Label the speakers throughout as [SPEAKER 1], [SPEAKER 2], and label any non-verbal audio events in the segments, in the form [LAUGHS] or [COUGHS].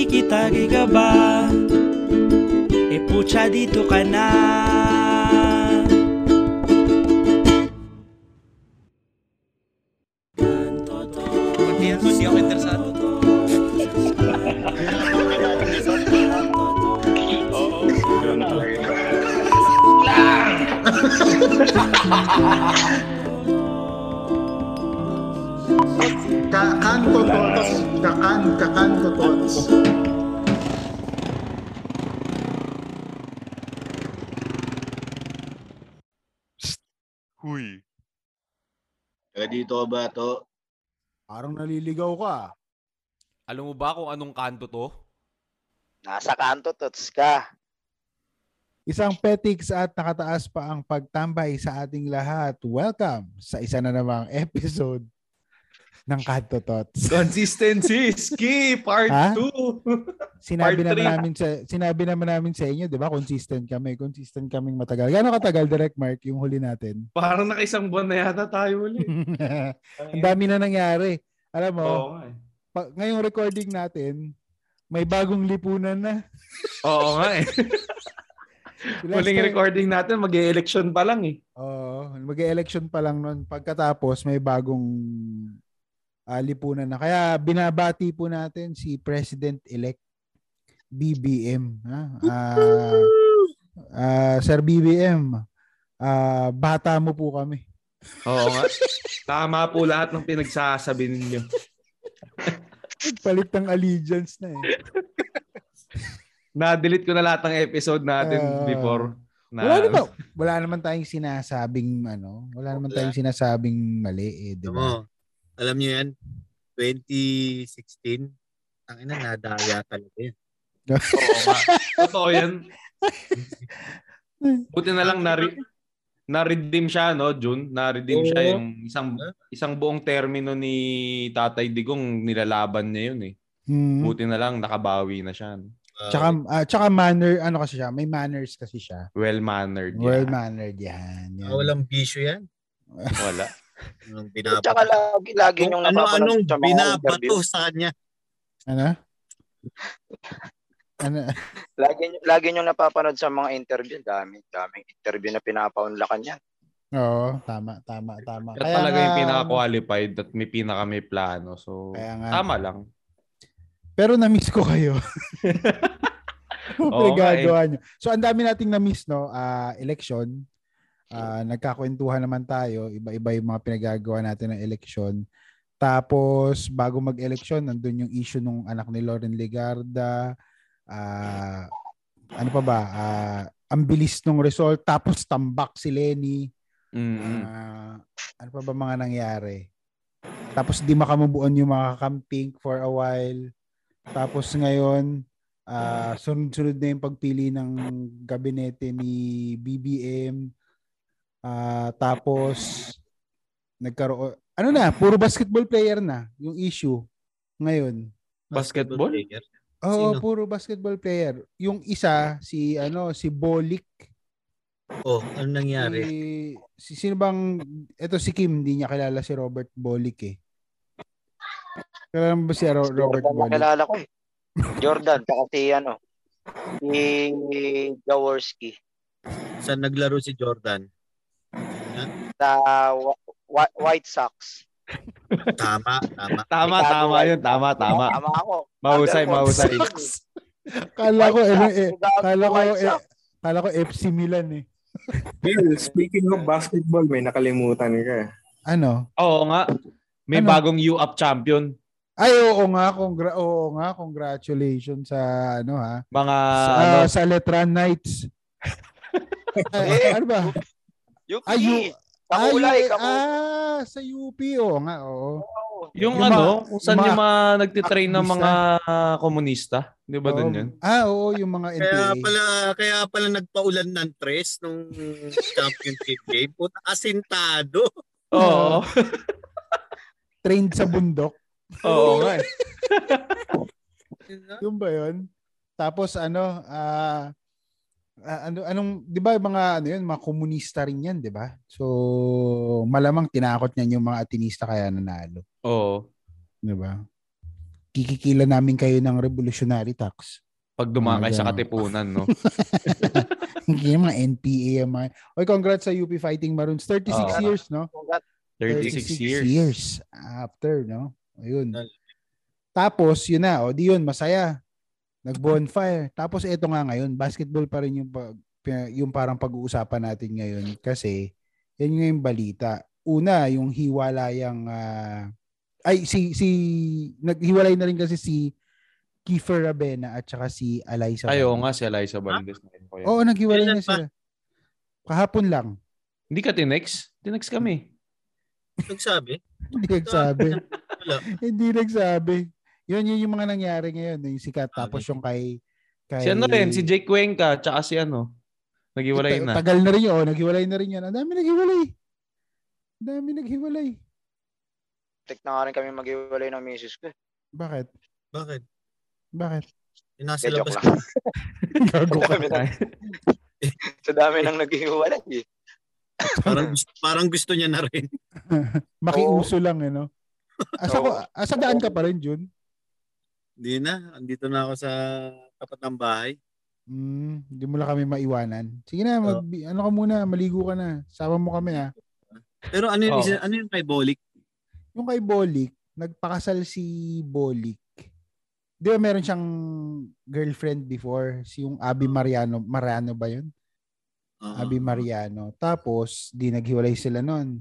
[SPEAKER 1] nakikitagi ka ba? E pucha dito ka na
[SPEAKER 2] Hindi yan, hindi ako interesado.
[SPEAKER 3] Kakanto
[SPEAKER 4] Ka ba to?
[SPEAKER 5] Parang naliligaw ka.
[SPEAKER 6] Alam mo ba kung anong kanto to?
[SPEAKER 7] Nasa kanto, tots ka.
[SPEAKER 5] Isang petix at nakataas pa ang pagtambay sa ating lahat. Welcome sa isa na namang episode ng Kanto Tots. [LAUGHS]
[SPEAKER 2] Consistency is key, part
[SPEAKER 5] Ha?
[SPEAKER 2] 2. [LAUGHS]
[SPEAKER 5] Sinabi
[SPEAKER 2] Part
[SPEAKER 5] naman
[SPEAKER 2] three.
[SPEAKER 5] namin sa sinabi naman namin sa inyo, 'di ba? Consistent kami. Consistent kaming matagal. Gaano katagal direct mark yung huli natin?
[SPEAKER 2] Parang nakaisang buwan na yata tayo ulit. [LAUGHS]
[SPEAKER 5] ang dami na nangyari. Alam mo,
[SPEAKER 2] Oo eh.
[SPEAKER 5] pa- ngayong recording natin, may bagong lipunan na.
[SPEAKER 2] Oo nga eh. Huling
[SPEAKER 5] time-
[SPEAKER 2] recording natin, mag-election pa lang eh.
[SPEAKER 5] Oo, mag-election pa lang noon. Pagkatapos may bagong ah, lipunan na. Kaya binabati po natin si President-elect BBM. Ha? Ah, ah, Sir BBM, ah, bata mo po kami.
[SPEAKER 2] Oo nga. Tama po lahat ng pinagsasabi ninyo.
[SPEAKER 5] Palit ng allegiance na eh.
[SPEAKER 2] Na-delete ko na lahat ng episode natin
[SPEAKER 5] Ah.
[SPEAKER 2] before. Na,
[SPEAKER 5] Wala naman, wala naman tayong sinasabing ano, wala naman tayong sinasabing mali eh, di ba?
[SPEAKER 4] Alam niyo yan, 2016, ang ina, nadaya talaga yan.
[SPEAKER 2] Oo nga. Totoo yan. Buti na lang na na-redeem siya no, June. Na-redeem siya
[SPEAKER 4] Oo.
[SPEAKER 2] yung isang isang buong termino ni Tatay Digong nilalaban niya yun eh.
[SPEAKER 5] Hmm.
[SPEAKER 2] Buti na lang nakabawi na siya. no?
[SPEAKER 5] Tsaka, ah, tsaka manner, ano kasi siya, may manners kasi siya.
[SPEAKER 2] Well-mannered.
[SPEAKER 5] Well
[SPEAKER 2] yan.
[SPEAKER 5] mannered yan. yan.
[SPEAKER 4] Ah, walang bisyo yan.
[SPEAKER 2] Wala.
[SPEAKER 4] Anong
[SPEAKER 7] Tsaka
[SPEAKER 4] binabato?
[SPEAKER 7] lagi, lagi
[SPEAKER 4] Kung
[SPEAKER 7] yung
[SPEAKER 4] ano-anong
[SPEAKER 7] napapanood sa mga
[SPEAKER 4] binabato
[SPEAKER 7] interview.
[SPEAKER 4] sa kanya.
[SPEAKER 5] Ano? [LAUGHS] Ano?
[SPEAKER 7] Lagi, lagi yung napapanood sa mga interview. Dami, daming interview na pinapaunlakan yan.
[SPEAKER 5] Oo, tama, tama, tama.
[SPEAKER 2] Siya talaga yung
[SPEAKER 5] nga,
[SPEAKER 2] pinaka-qualified at may pinaka may plano. So,
[SPEAKER 5] Kaya nga.
[SPEAKER 2] tama lang.
[SPEAKER 5] Pero na-miss ko kayo. [LAUGHS] Ano
[SPEAKER 2] eh.
[SPEAKER 5] pinagagawa nyo? So, ang dami nating na-miss, no? Ah, election. Ah, nagkakwentuhan naman tayo. Iba-iba yung mga pinagagawa natin ng election. Tapos, bago mag-election, nandun yung issue nung anak ni Lauren Legarda. Ah, ano pa ba? Ah, ang bilis nung result. Tapos, tambak si Lenny.
[SPEAKER 2] Mm-mm.
[SPEAKER 5] Ah, ano pa ba mga nangyari? Tapos di makamubuan yung mga camping for a while. Tapos ngayon, ah sunod-sunod na yung pagpili ng gabinete ni BBM. Ah, tapos nagkaroon ano na, puro basketball player na yung issue ngayon.
[SPEAKER 2] Basketball?
[SPEAKER 4] player.
[SPEAKER 5] Oo,
[SPEAKER 4] Sino?
[SPEAKER 5] puro basketball player. Yung isa si ano, si Bolik.
[SPEAKER 4] Oh, ano nangyari?
[SPEAKER 5] Si, si sino bang ito si Kim, hindi niya kilala si Robert Bolick eh. Kilala mo ba si Ro- Robert
[SPEAKER 7] Jordan na
[SPEAKER 5] Bolick?
[SPEAKER 7] kilala ko eh. Jordan, saka si ano, si Jaworski.
[SPEAKER 4] Saan naglaro si Jordan?
[SPEAKER 7] Wa- White Sox.
[SPEAKER 4] Tama, tama.
[SPEAKER 2] Tama,
[SPEAKER 7] Chicago
[SPEAKER 2] tama
[SPEAKER 7] White
[SPEAKER 2] yun. Tama, tama.
[SPEAKER 7] Tama ako.
[SPEAKER 2] Mahusay, mahusay.
[SPEAKER 5] Kala ko eh, eh kala ko eh, kala ko FC Milan eh.
[SPEAKER 8] Bill, speaking of basketball, may nakalimutan ka.
[SPEAKER 5] Ano?
[SPEAKER 2] Oo nga. May
[SPEAKER 5] Ano?
[SPEAKER 2] bagong U-Up champion.
[SPEAKER 5] Ay oo nga, congra oo nga, congratulations sa ano ha.
[SPEAKER 2] Mga
[SPEAKER 5] sa,
[SPEAKER 2] ano,
[SPEAKER 5] sa Letran Knights. [LAUGHS] Ay, ano ba?
[SPEAKER 7] Yuki.
[SPEAKER 5] Ay,
[SPEAKER 7] Kakulay,
[SPEAKER 5] ay,
[SPEAKER 7] kakulay.
[SPEAKER 5] ah, sa UP oo nga, oo.
[SPEAKER 2] yung,
[SPEAKER 5] yung
[SPEAKER 2] ano, kung saan
[SPEAKER 5] yung
[SPEAKER 2] yung mga nagtitrain ng mga komunista. Di ba dun
[SPEAKER 5] Oo.
[SPEAKER 2] yun?
[SPEAKER 5] Ah, oo, yung mga NPA.
[SPEAKER 4] Kaya pala, kaya pala nagpaulan ng tres nung championship game. Puta, asintado.
[SPEAKER 2] Oo.
[SPEAKER 5] Trained sa bundok.
[SPEAKER 2] Oo nga eh.
[SPEAKER 5] Yung ba yun? Tapos ano, ah ah, ano anong 'di ba mga ano yun, mga komunista rin 'yan, 'di ba? So malamang tinakot niyan yung mga atinista kaya nanalo,
[SPEAKER 2] Oo.
[SPEAKER 5] 'di ba? kikikila namin kayo ng revolutionary tax.
[SPEAKER 2] Pag dumaan kayo sa Katipunan, no? [LAUGHS]
[SPEAKER 5] Hindi mga NPA yung mga. Oy, congrats sa UP Fighting Maroons. 36
[SPEAKER 2] Oo.
[SPEAKER 5] years, no?
[SPEAKER 2] 36 years.
[SPEAKER 5] years after, no? Ayun. Tapos, yun na. O, di yun, masaya. Nag-bonfire. Tapos, eto nga ngayon, basketball pa rin yung, pag, yung parang pag-uusapan natin ngayon. Kasi, yan nga yung balita. Una, yung hiwalayang, ah, ay, si, si, naghiwalay na rin kasi si Kiefer Rabena at saka si Alaysa.
[SPEAKER 2] Ayo
[SPEAKER 5] Valdez.
[SPEAKER 2] nga si Eliza Valdez. Yan.
[SPEAKER 5] Oo, naghiwalay na sila. Kahapon lang.
[SPEAKER 2] Hindi ka tinex? Tinex kami.
[SPEAKER 4] Nagsabi?
[SPEAKER 5] Hindi nagsabi. Hindi nagsabi. Yun, yun yung mga nangyari ngayon. Yung sikat.
[SPEAKER 4] Ah,
[SPEAKER 5] Tapos yung kay... kay
[SPEAKER 2] Si ano rin, si Jake Cuenca, tsaka si ano, naghiwalay na.
[SPEAKER 5] Tagal na rin yun. Oh, naghiwalay na rin yan. Ang dami naghiwalay. Ang dami naghiwalay.
[SPEAKER 7] Tek na nga rin kami maghiwalay ng misis ko. eh.
[SPEAKER 5] Bakit?
[SPEAKER 4] Bakit?
[SPEAKER 5] Bakit?
[SPEAKER 4] Eh, Nasa
[SPEAKER 7] Eh,
[SPEAKER 4] labas. [LAUGHS] [LAUGHS]
[SPEAKER 5] Gago ka.
[SPEAKER 7] dami nang, [LAUGHS] sa dami nang naghiwalay eh.
[SPEAKER 4] parang, gusto, parang gusto niya na rin.
[SPEAKER 5] Makiuso lang, eh, no? Asa, ko, asa daan ka pa rin, Jun?
[SPEAKER 4] Hindi na. Andito na ako sa tapat ng bahay.
[SPEAKER 5] Hmm, hindi mo lang kami maiwanan. Sige na, mag, ano ka muna, maligo ka na. Sama mo kami, ha?
[SPEAKER 4] Pero ano yung,
[SPEAKER 2] Oo.
[SPEAKER 4] ano yung kay Bolik?
[SPEAKER 5] Yung kay Bolik, nagpakasal si Bolik. Di ba meron siyang girlfriend before? Si yung Abby Mariano. Mariano ba yun?
[SPEAKER 4] Oo.
[SPEAKER 5] Abby Mariano. Tapos, di naghiwalay sila nun.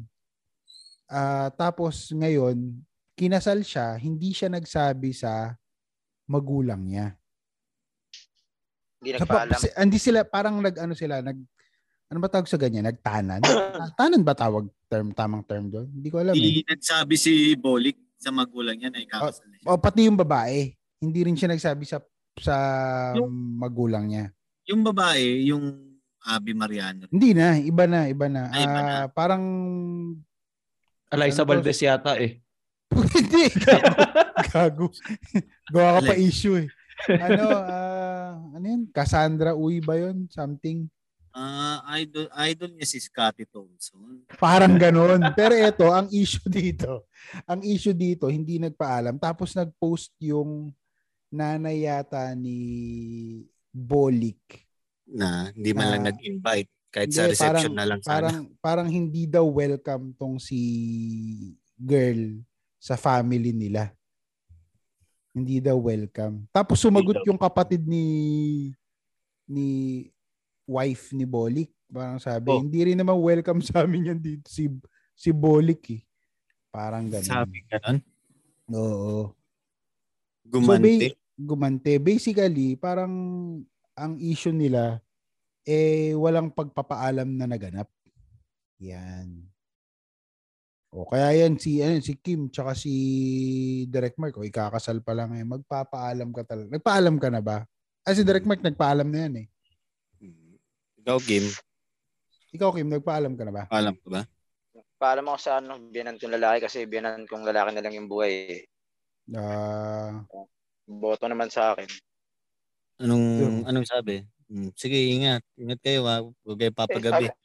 [SPEAKER 5] Ah, tapos, ngayon, kinasal siya, hindi siya nagsabi sa magulang niya.
[SPEAKER 7] Hindi nagpaalam.
[SPEAKER 5] si- hindi sila, parang nag, ano sila, nag, ano ba tawag sa ganyan? Nagtanan? Ah, [COUGHS] Tanan ba tawag term, tamang term doon? Hindi ko alam eh.
[SPEAKER 4] Hindi nagsabi si Bolik sa magulang niya na ikakasal na siya.
[SPEAKER 5] O pati yung babae, hindi rin siya nagsabi sa sa
[SPEAKER 4] Yung-
[SPEAKER 5] magulang niya.
[SPEAKER 4] Yung babae, yung Abby Mariano.
[SPEAKER 5] Hindi na, iba na, iba na.
[SPEAKER 4] Ay, iba na.
[SPEAKER 5] Ah, parang
[SPEAKER 2] Eliza
[SPEAKER 5] Ano?
[SPEAKER 2] Valdez yata eh.
[SPEAKER 5] Hindi [LAUGHS] gago. Gawa ka pa issue eh. Ano, ah, ano yun? Cassandra Uy ba yun? Something.
[SPEAKER 4] Ah, idol idol niya si Scotty Thompson.
[SPEAKER 5] Parang ganon. Pero ito, ang issue dito, ang issue dito, hindi nagpaalam. Tapos nag-post yung nanay yata ni Bolik.
[SPEAKER 4] Na hindi man lang
[SPEAKER 5] Ah.
[SPEAKER 4] nag-invite kahit sa
[SPEAKER 5] Hindi,
[SPEAKER 4] reception na lang sana.
[SPEAKER 5] Parang, parang hindi daw welcome tong si girl sa family nila. Hindi daw welcome. Tapos sumagot yung kapatid ni ni wife ni Bolik. Parang sabi,
[SPEAKER 4] Oh.
[SPEAKER 5] hindi rin naman welcome sa amin yan dito si si Bolik eh. Parang ganun.
[SPEAKER 4] Sabi ganun.
[SPEAKER 5] Oo.
[SPEAKER 4] Gumante.
[SPEAKER 5] ba- gumante. Basically, parang ang issue nila eh walang pagpapaalam na naganap. Yan. O kaya yan si ano, si Kim tsaka si Direct Mark o ikakasal pa lang eh magpapaalam ka talaga. Nagpaalam ka na ba? Ah si Direct Mark nagpaalam na yan eh.
[SPEAKER 4] Ikaw, Kim,
[SPEAKER 5] Ikaw Kim nagpaalam ka na ba?
[SPEAKER 4] alam ko ba?
[SPEAKER 7] Paalam ako sa ano, biyanan kong lalaki kasi biyanan kong lalaki na lang yung buhay. eh.
[SPEAKER 5] Ah,
[SPEAKER 7] Boto naman sa akin.
[SPEAKER 4] Anong
[SPEAKER 5] Yun.
[SPEAKER 4] anong sabi? Hmm, sige, ingat. Ingat kayo ha. Huwag kayo papagabi. [LAUGHS]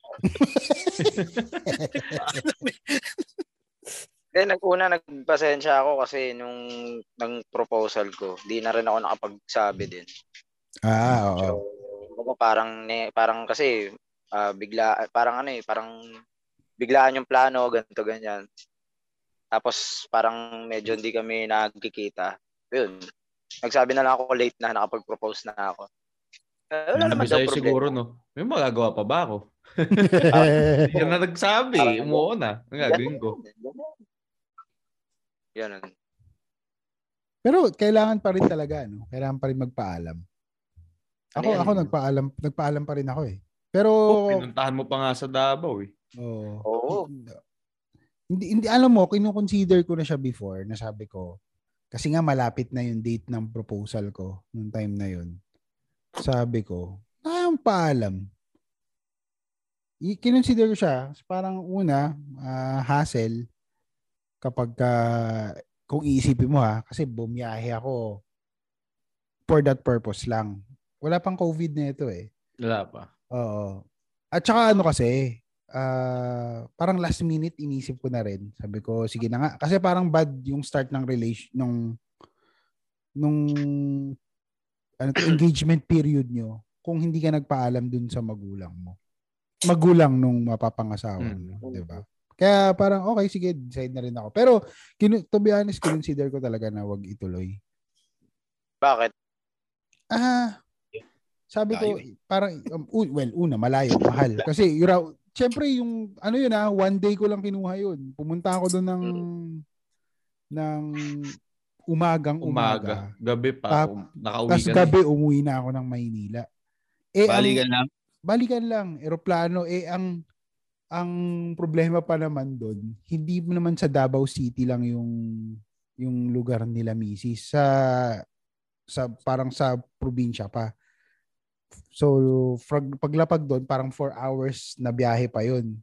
[SPEAKER 4] [LAUGHS]
[SPEAKER 7] Then, nag-una, nagpasensya ako kasi nung nang proposal ko, di na rin ako nakapagsabi din.
[SPEAKER 5] ah, oo.
[SPEAKER 7] So, ako parang, ne, parang kasi, ah, bigla, parang ano eh, parang biglaan yung plano, ganito, ganyan. Tapos, parang medyo hindi kami nagkikita. Yun. Nagsabi na lang ako late na, nakapag-propose na ako. Eh, wala naman daw problema.
[SPEAKER 2] siguro, no? May magagawa pa ba ako? [LAUGHS] Hindi ka na nagsabi. Umuo na. Ang gagawin ko.
[SPEAKER 7] Ganun.
[SPEAKER 5] Pero kailangan pa rin talaga, no? Kailangan pa rin magpaalam. Ako,
[SPEAKER 7] Ano yan?
[SPEAKER 5] ako nagpaalam, nagpaalam pa rin ako eh. Pero,
[SPEAKER 2] Oh, pinuntahan mo pa nga sa Davao eh.
[SPEAKER 5] oh,
[SPEAKER 7] Oo.
[SPEAKER 5] hindi, hindi, alam mo, kinukonsider ko na siya before, nasabi ko, kasi nga malapit na yung date ng proposal ko, nung time na yun. Sabi ko, ah, ang paalam. I- Kinonsider ko siya, parang una, ah, hassle, kapag ka, kung iisipin mo ha, kasi bumiyahe ako for that purpose lang. Wala pang COVID na ito eh.
[SPEAKER 2] Wala pa.
[SPEAKER 5] Oo. At saka ano kasi, ah, parang last minute inisip ko na rin. Sabi ko, sige na nga. Kasi parang bad yung start ng relation, nung, nung ano to, engagement period nyo kung hindi ka nagpaalam dun sa magulang mo. Magulang nung mapapangasawa
[SPEAKER 2] Mm.
[SPEAKER 5] mo, 'di ba? Kaya parang okay sige, decide na rin ako. Pero kinu- to be honest, consider ko talaga na wag ituloy.
[SPEAKER 7] Bakit?
[SPEAKER 5] Ah, sabi ko, parang, um, u- well, una, malayo, mahal. Kasi, raw- syempre, yung, ano yun ah, one day ko lang kinuha yun. Pumunta ako doon ng, ng umagang umaga.
[SPEAKER 2] Umaga. Gabi pa.
[SPEAKER 5] Tap-
[SPEAKER 2] um, nakauwi
[SPEAKER 5] Tapos gabi, umuwi na ako ng Maynila. Eh, ang-
[SPEAKER 4] Balikan lang.
[SPEAKER 5] balikan lang, eroplano, eh, ang, ang problema pa naman doon, hindi naman sa Davao City lang yung, yung lugar nila, misis. Sa, sa, parang sa probinsya pa. So, frag, paglapag doon, parang 4 hours na biyahe pa yun.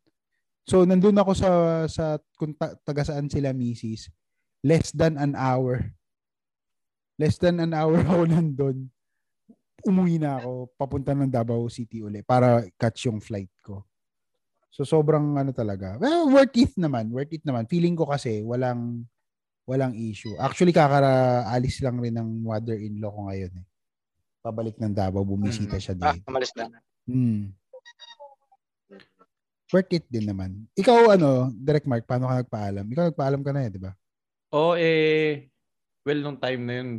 [SPEAKER 5] So, nandun ako sa, sa kung ta, taga saan sila misis, less than an hour. Less than an hour [LAUGHS] ako nandun. Umuwi na ako, papunta ng Davao City uli para catch yung flight ko. So, sobrang ano talaga. Well, worth it naman. Worth it naman. Feeling ko kasi walang walang issue. Actually, kakaalis lang rin ng mother-in-law ko ngayon eh. Pabalik ng Davao, bumisita siya
[SPEAKER 7] Ah,
[SPEAKER 5] dito.
[SPEAKER 7] umalis na.
[SPEAKER 5] Hmm. Worth it din naman. Ikaw, ano, Direct Mark, paano ka nagpaalam? Ikaw nagpaalam ka na eh, di ba?
[SPEAKER 2] Oo, eh, well, nung time na yun,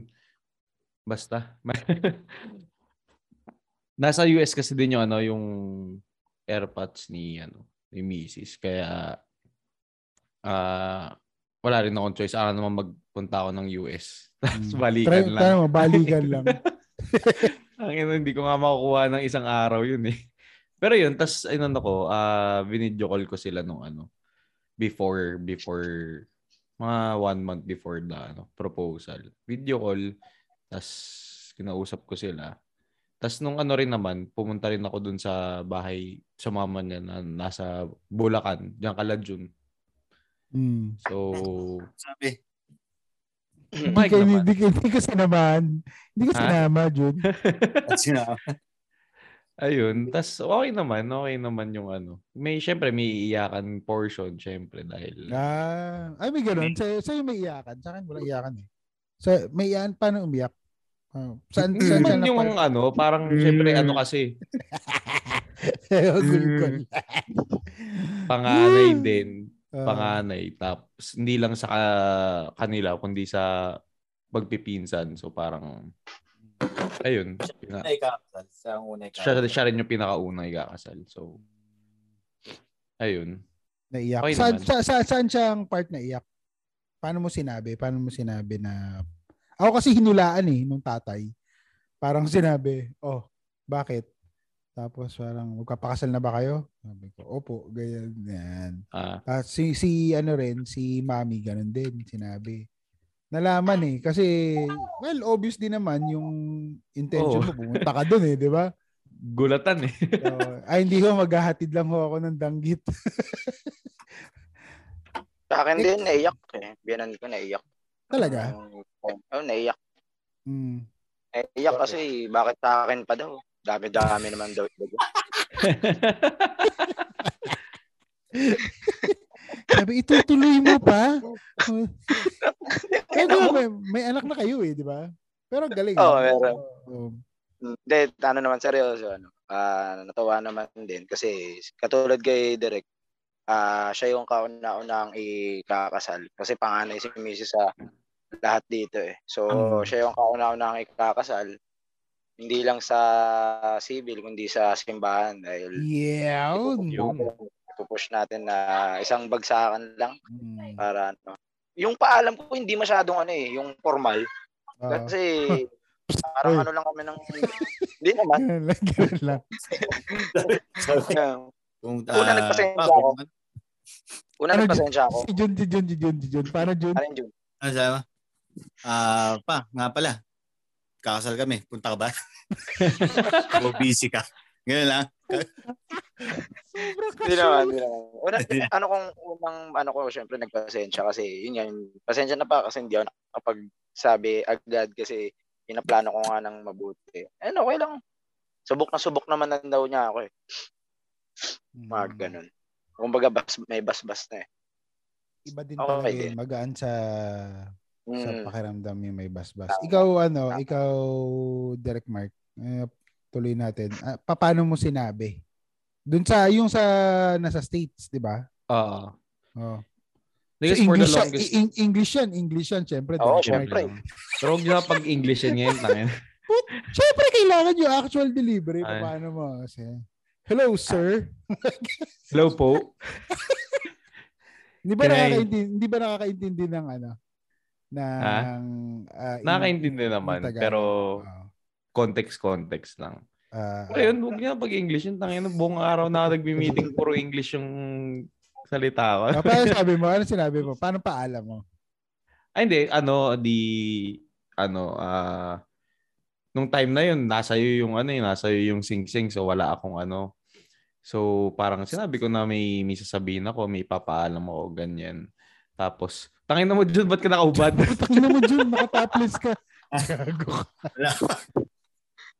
[SPEAKER 2] basta. [LAUGHS] Nasa US kasi din yung ano, yung AirPods ni ano, ni Mrs. Kaya ah wala rin akong choice. Ako naman magpunta ako ng US. [LAUGHS] Tapos
[SPEAKER 5] Hmm.
[SPEAKER 2] balikan
[SPEAKER 5] Try,
[SPEAKER 2] lang.
[SPEAKER 5] mo, balikan lang. [LAUGHS]
[SPEAKER 2] Ang ina, hindi ko nga makukuha ng isang araw yun eh. Pero yun, tas ano ko, ah video call ko sila nung ano, before, before, mga one month before the ano, proposal. Video call, tas kinausap ko sila. Tas nung ano rin naman, pumunta rin ako dun sa bahay sa mama niya na nasa Bulacan, diyan kala June.
[SPEAKER 5] Hmm.
[SPEAKER 2] So,
[SPEAKER 4] Sabi.
[SPEAKER 5] Hindi
[SPEAKER 2] Mike
[SPEAKER 5] ka,
[SPEAKER 2] naman.
[SPEAKER 5] hindi, ka- hindi ka sinaman. Hindi ka sinama, Jun.
[SPEAKER 4] At sina-
[SPEAKER 2] Ayun. Tas okay naman. Okay naman yung ano. May, syempre, may iyakan portion, syempre, dahil...
[SPEAKER 5] Ah, ay, may ganun. Sa, sa'yo may iyakan. Sa akin, wala iyakan eh. Sa, may iyakan, paano umiyak? Ah, saan, saan siya
[SPEAKER 2] naman yung
[SPEAKER 5] napal-
[SPEAKER 2] ano, parang syempre ano kasi, [LAUGHS]
[SPEAKER 5] Gulgol.
[SPEAKER 2] panganay din.
[SPEAKER 5] Ah,
[SPEAKER 2] Panganay. Tapos hindi lang sa ka- kanila, kundi sa magpipinsan. So parang, ayun. Pina.
[SPEAKER 4] Sa unay
[SPEAKER 2] siya, siya rin yung pinakauna ikakasal. So, ayun.
[SPEAKER 5] naiyak.
[SPEAKER 2] Okay
[SPEAKER 5] Saan, sa, sa, saan siya ang part na iyak? Paano mo sinabi? Paano mo sinabi na... Ako kasi hinulaan eh, nung tatay. Parang sinabi, oh, bakit? Tapos parang, magkapakasal na ba kayo? Sabi ko, opo, ganyan, yan.
[SPEAKER 2] Ah,
[SPEAKER 5] Ah, si si ano rin, si Mami ganun din sinabi. Nalaman eh kasi well obvious din naman yung intention
[SPEAKER 2] Oo.
[SPEAKER 5] mo pumunta ka doon eh, 'di ba?
[SPEAKER 2] gulatan eh.
[SPEAKER 5] So, ay hindi ko maghahatid lang ho ako ng danggit.
[SPEAKER 7] Sa akin din, naiyak eh. Biyanan ko, naiyak.
[SPEAKER 5] Talaga?
[SPEAKER 7] Oo, naiyak.
[SPEAKER 5] Mm.
[SPEAKER 7] Naiyak kasi, bakit sa akin pa daw? Dami-dami naman daw. [LAUGHS]
[SPEAKER 5] Sabi itutuloy mo pa. [LAUGHS] Pero may, may anak na kayo eh, 'di ba? Pero galing.
[SPEAKER 7] Oo,
[SPEAKER 5] ah.
[SPEAKER 7] meron. Hindi, ano naman, seryoso. Ano, ah natawa naman din kasi katulad kay Derek, ah siya yung kauna-unang ikakasal. Kasi panganay si Mrs. sa lahat dito eh. So,
[SPEAKER 5] Mm.
[SPEAKER 7] siya yung kauna-unang ikakasal. Hindi lang sa civil, kundi sa simbahan. Dahil
[SPEAKER 5] Yeah.
[SPEAKER 2] Yung-
[SPEAKER 7] pupush natin na isang bagsakan lang
[SPEAKER 5] Mm.
[SPEAKER 7] para ano. Yung paalam ko hindi masyadong ano eh, yung formal.
[SPEAKER 5] Ah.
[SPEAKER 7] Kasi [LAUGHS] parang
[SPEAKER 5] Oy.
[SPEAKER 7] ano lang kami ng hindi naman. [LAUGHS]
[SPEAKER 5] Lang, [LAUGHS] lang.
[SPEAKER 4] Kung,
[SPEAKER 7] Una,
[SPEAKER 4] ah,
[SPEAKER 7] nagpasensya
[SPEAKER 4] pa,
[SPEAKER 7] ako.
[SPEAKER 4] kung-
[SPEAKER 7] Una nagpasensya ako.
[SPEAKER 5] Si Jun, si Jun, si Jun, si Jun. Paano Jun?
[SPEAKER 7] Ano yun?
[SPEAKER 4] Ano sabi Ah, pa, nga pala. Kakasal kami. Punta ka ba? [LAUGHS] o busy ka? Ganun lang.
[SPEAKER 7] Hindi naman, hindi naman. Una, [LAUGHS] ano kung unang ano ko syempre nagpasensya kasi yun yan. Pasensya na pa kasi hindi ako nakapagsabi agad kasi pinaplano ko nga ng mabuti. Eh, okay lang. Subok na subok naman na daw niya ako eh. Mga
[SPEAKER 5] Mm.
[SPEAKER 7] ganun. Kumbaga bas, may bas-bas na eh.
[SPEAKER 5] Iba din
[SPEAKER 7] Okay din.
[SPEAKER 5] yun. Magaan sa sa
[SPEAKER 7] Mm.
[SPEAKER 5] pakiramdam yung may basbas. Ikaw ano, ikaw Derek Mark, eh, tuloy natin. Pa- paano mo sinabi? Doon sa yung sa nasa states, 'di ba?
[SPEAKER 2] Oo.
[SPEAKER 5] Oh.
[SPEAKER 2] Because
[SPEAKER 5] So,
[SPEAKER 2] for the
[SPEAKER 5] English, yan-
[SPEAKER 2] longest,
[SPEAKER 5] in- English yan, English yan, syempre.
[SPEAKER 7] Oo,
[SPEAKER 5] Derek
[SPEAKER 7] syempre.
[SPEAKER 5] Mark.
[SPEAKER 2] pero huwag nyo na pag-English yan ngayon. tangin.
[SPEAKER 5] Syempre, kailangan yung actual delivery.
[SPEAKER 2] Ay.
[SPEAKER 5] Paano mo? Kasi, Hello, sir.
[SPEAKER 2] Hello po.
[SPEAKER 5] Hindi ba nakakaintindi, hindi ba nakakaintindi ng ano? Ng ah, in-
[SPEAKER 2] Nakakaintindi naman.
[SPEAKER 5] ng Tagalog?
[SPEAKER 2] Pero
[SPEAKER 5] Oo.
[SPEAKER 2] context-context lang.
[SPEAKER 5] Ah,
[SPEAKER 2] Pero yun, huwag na pag-English yun. Tangin, buong araw na nagbi-meeting, [LAUGHS] puro English yung salita ko.
[SPEAKER 5] ah, paano [LAUGHS] sabi mo? Ano sinabi mo? Paano paalam mo?
[SPEAKER 2] Ay, hindi. Ano, di, ano, ah, nung time na yun, nasa iyo yung ano, yun, nasa iyo yung sing-sing. So, wala akong ano. So, parang sinabi ko na may, may sasabihin ako, may papaalam ako, ganyan. Tapos, tangin na mo dyan, ba't ka nakaubad? [LAUGHS]
[SPEAKER 5] Tangin mo dyan, nakatopless ka. [LAUGHS] Gago ka.
[SPEAKER 4] Wala.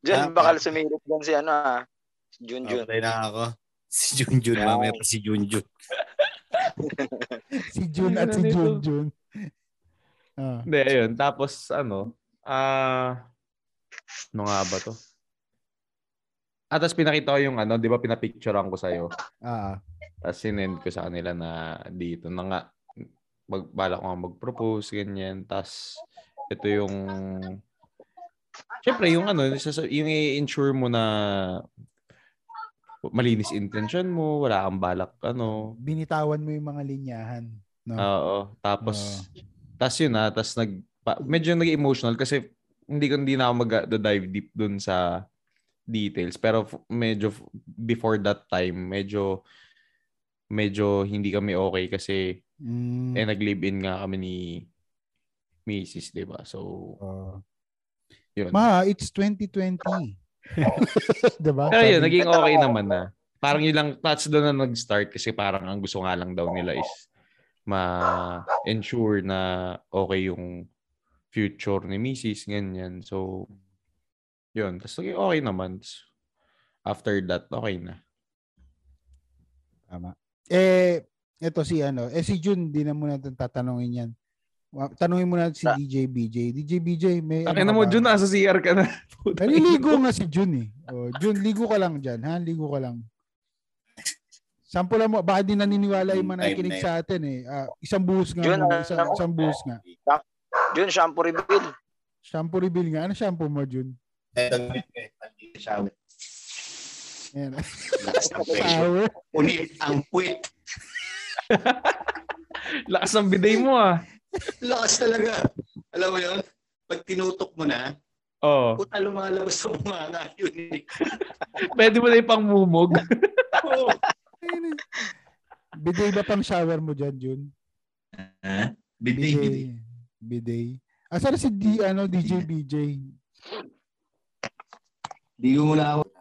[SPEAKER 7] Diyan,
[SPEAKER 4] Ah,
[SPEAKER 7] bakal sumilip dyan si ano ah. Si Junjun.
[SPEAKER 4] Patay na ako. Si Junjun. Mamaya pa si Junjun. [LAUGHS]
[SPEAKER 5] Si Jun at si Jun Jun. Ah.
[SPEAKER 2] Hindi, ayun. Tapos, ano, ah, ano nga ba to? Ah, tapos pinakita ko yung ano, di ba pinapicturean ko sa'yo.
[SPEAKER 5] Ah.
[SPEAKER 2] Tapos sinend ko sa kanila na dito na nga, magbala ko mag-propose, ganyan. Tapos, ito yung, syempre, yung ano, yung i-ensure mo na malinis intention mo, wala kang balak, ano.
[SPEAKER 5] Binitawan mo yung mga linyahan. No?
[SPEAKER 2] Oo. Tapos, tas yun na, tas nag, pa, medyo nag-emotional kasi hindi ko hindi na ako mag-dive deep dun sa details. Pero medyo before that time, medyo medyo hindi kami okay kasi
[SPEAKER 5] Mm.
[SPEAKER 2] eh nag-live-in nga kami ni Mrs. 'di ba? So,
[SPEAKER 5] Oh.
[SPEAKER 2] yun.
[SPEAKER 5] Ma, it's 2020. [LAUGHS] diba?
[SPEAKER 2] Pero yun, naging okay naman na. Parang yun lang, touch doon na nag-start kasi parang ang gusto nga lang daw nila is ma-ensure na okay yung future ni Mrs. Ganyan. So, yun. Tapos naging okay naman. After that, okay na.
[SPEAKER 5] Tama. Eh, ito si ano, eh si Jun, di na muna natin tatanungin yan. Wa- Tanungin mo na si
[SPEAKER 7] Ah.
[SPEAKER 5] DJ BJ. DJ BJ, may
[SPEAKER 2] Akin
[SPEAKER 5] ano
[SPEAKER 2] na mo,
[SPEAKER 5] ba?
[SPEAKER 2] Jun, nasa CR ka na. Puta,
[SPEAKER 5] Naliligo nga si Jun eh. Oh, Jun, ligo ka lang dyan, ha? Ligo ka lang. Sample mo, baka di naniniwala yung mga nakikinig sa atin eh. Ah, isang buhos nga
[SPEAKER 7] Jun,
[SPEAKER 5] muna, isang,
[SPEAKER 7] ano?
[SPEAKER 5] isang buhos nga.
[SPEAKER 7] Jun, shampoo reveal.
[SPEAKER 5] Shampoo reveal nga. Ano shampoo mo, Jun?
[SPEAKER 4] Ito, shower. Pressure.
[SPEAKER 5] Sour.
[SPEAKER 4] Unit ang puwit.
[SPEAKER 2] Lakas ng biday mo ah.
[SPEAKER 4] Lakas talaga. Alam mo yun? Pag tinutok mo na,
[SPEAKER 2] Oh,
[SPEAKER 4] puta lumalabas sa mga nga yun. eh.
[SPEAKER 2] pwede mo na yung pangmumog.
[SPEAKER 4] Oo.
[SPEAKER 5] Eh. Bidet ba pang shower mo dyan, Jun?
[SPEAKER 4] Ha? Biday, biday.
[SPEAKER 5] Bidet. Asa na si D, ano, DJ BJ?
[SPEAKER 4] Di ko muna ako.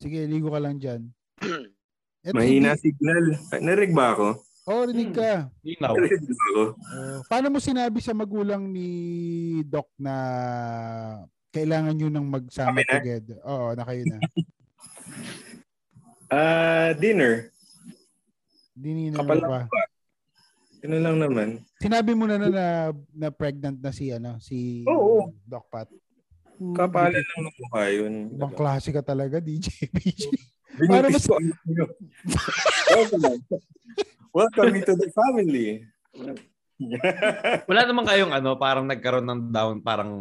[SPEAKER 5] Sige, ligo ka lang dyan. [CLEARS THROAT] Eto,
[SPEAKER 8] Mahina
[SPEAKER 5] D-
[SPEAKER 8] signal. Narig ba ako?
[SPEAKER 5] Oo, rinig ka.
[SPEAKER 2] Linaw.
[SPEAKER 8] Narig ba ako?
[SPEAKER 5] Oh, paano mo sinabi sa magulang ni Doc na kailangan nyo nang magsama
[SPEAKER 8] Kami na?
[SPEAKER 5] together? Oo, na kayo na. [LAUGHS]
[SPEAKER 8] Ah, dinner.
[SPEAKER 5] Dinina
[SPEAKER 8] Kapal
[SPEAKER 5] pa.
[SPEAKER 8] Ano lang naman.
[SPEAKER 5] Sinabi mo na na, na na pregnant na si ano, si
[SPEAKER 8] Oo.
[SPEAKER 5] Doc Pat.
[SPEAKER 8] Kapalan lang ng mukha yun.
[SPEAKER 5] Ibang klase ka talaga, DJ
[SPEAKER 8] ko ang inyo. Welcome. Welcome to the family.
[SPEAKER 2] Wala naman kayong ano, parang nagkaroon ng down, parang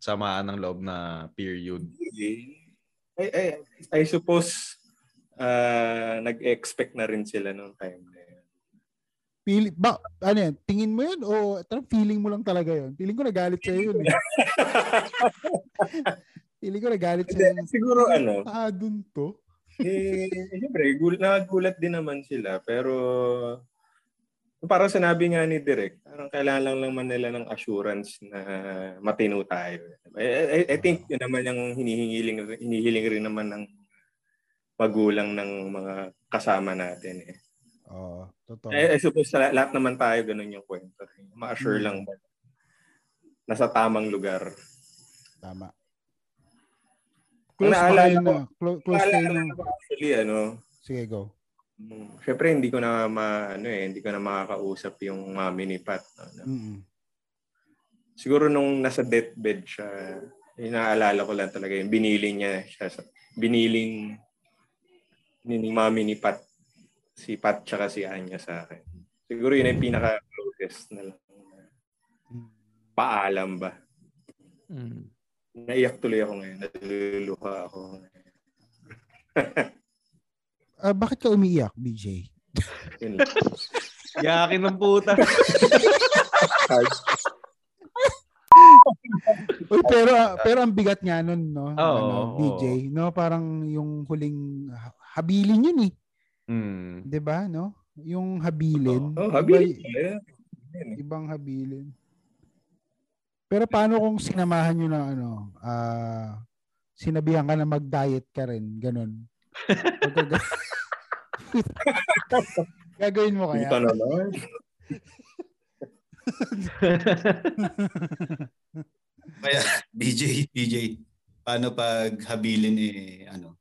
[SPEAKER 2] samaan ng loob na period.
[SPEAKER 8] I, I, I suppose uh, nag-expect na rin sila nung time na.
[SPEAKER 5] Pili, ba, ano yan, tingin mo yun o tarang feeling mo lang talaga yun? Feeling ko nagalit sa'yo yun eh. [LAUGHS] feeling ko nagalit sa'yo. yun.
[SPEAKER 8] Siguro ano,
[SPEAKER 5] Ah, dun to.
[SPEAKER 8] eh, siyempre, gul- nakagulat din naman sila. Pero, parang sinabi nga ni Direk, parang kailangan lang naman nila ng assurance na matino tayo. I, I, I think yun naman yung hinihingiling, hinihiling rin naman ng magulang ng mga kasama natin. Eh.
[SPEAKER 5] Oo, totoo.
[SPEAKER 8] I, I suppose lahat naman tayo ganun yung kwento. Ma-assure
[SPEAKER 5] Hmm.
[SPEAKER 8] lang ba nasa tamang lugar.
[SPEAKER 5] Tama. Close
[SPEAKER 8] naalala
[SPEAKER 5] kayo
[SPEAKER 8] ko-
[SPEAKER 5] na? Close, close
[SPEAKER 8] Naalala
[SPEAKER 5] na.
[SPEAKER 8] ko Actually, ano,
[SPEAKER 5] Sige, go.
[SPEAKER 8] mm, syempre hindi ko na ma, ano eh, hindi ko na makakausap yung mami ni Pat. Ano.
[SPEAKER 5] Mm-mm.
[SPEAKER 8] siguro nung nasa deathbed siya, inaalala ko lang talaga yung binili niya siya sa, biniling ni, ni mami ni Pat si Pat tsaka si Anya sa akin. Siguro yun yung pinaka-closest na lang. Paalam ba?
[SPEAKER 2] Mm.
[SPEAKER 8] Naiyak tuloy ako ngayon. Naluluha ako ngayon. [LAUGHS]
[SPEAKER 5] Ah, bakit ka umiiyak, BJ?
[SPEAKER 8] Yun [LAUGHS] lang.
[SPEAKER 2] Yakin ng puta. [LAUGHS]
[SPEAKER 5] Uy, pero ah, pero ang bigat nga nun, no?
[SPEAKER 2] Oo,
[SPEAKER 5] ano,
[SPEAKER 2] oo.
[SPEAKER 5] BJ, no? Parang yung huling ha- habilin yun eh.
[SPEAKER 2] Mm.
[SPEAKER 5] 'Di ba, no? Yung habilin.
[SPEAKER 8] Oh,
[SPEAKER 5] iba-
[SPEAKER 8] habilin. Yeah.
[SPEAKER 5] ibang habilin. Pero paano kung sinamahan nyo ng ano, ah sinabihan ka na mag-diet ka rin, ganun. [LAUGHS] [LAUGHS] Gagawin mo kaya?
[SPEAKER 8] Puta naman. [LAUGHS]
[SPEAKER 4] Kaya, BJ, BJ, paano pag habilin eh, ano,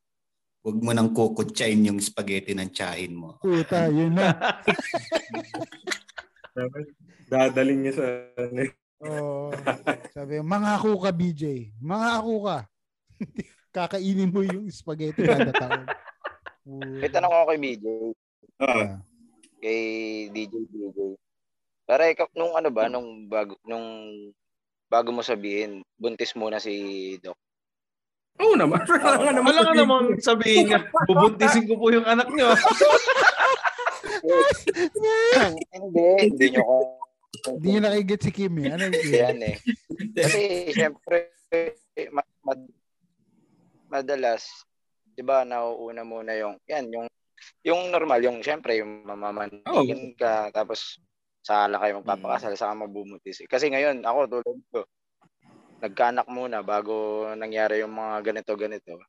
[SPEAKER 4] huwag mo nang kukutsain yung spaghetti ng tsahin mo.
[SPEAKER 5] Puta, yun na. [LAUGHS]
[SPEAKER 8] Dadaling niya sa... ano.
[SPEAKER 5] Oo. Sabi, mangako ka, BJ. Mangako ka. [LAUGHS] Kakainin mo yung spaghetti kada taon.
[SPEAKER 7] May tanong ako kay BJ,
[SPEAKER 8] Ah,
[SPEAKER 7] kay DJ BJ. Pero ikaw, nung ano ba, nung bago, nung bago mo sabihin, buntis muna si Doc.
[SPEAKER 8] Oo naman. Wala nga naman.
[SPEAKER 2] Wala ka
[SPEAKER 8] sabihin
[SPEAKER 2] niya, bubuntisin ko po yung anak niyo.
[SPEAKER 7] hindi, hindi nyo ko.
[SPEAKER 5] Hindi nyo nakigit si Kim eh. Ano yung?
[SPEAKER 7] Yan eh. Kasi, syempre, ma- mad- madalas, di ba, nauuna muna yung, yan, yung, yung normal, yung, syempre, yung mamamanigin ka, tapos, sala kayo magpapakasal, saka mabumutis. Kasi ngayon, ako, tulad ko, nagkaanak muna bago nangyari yung mga ganito-ganito.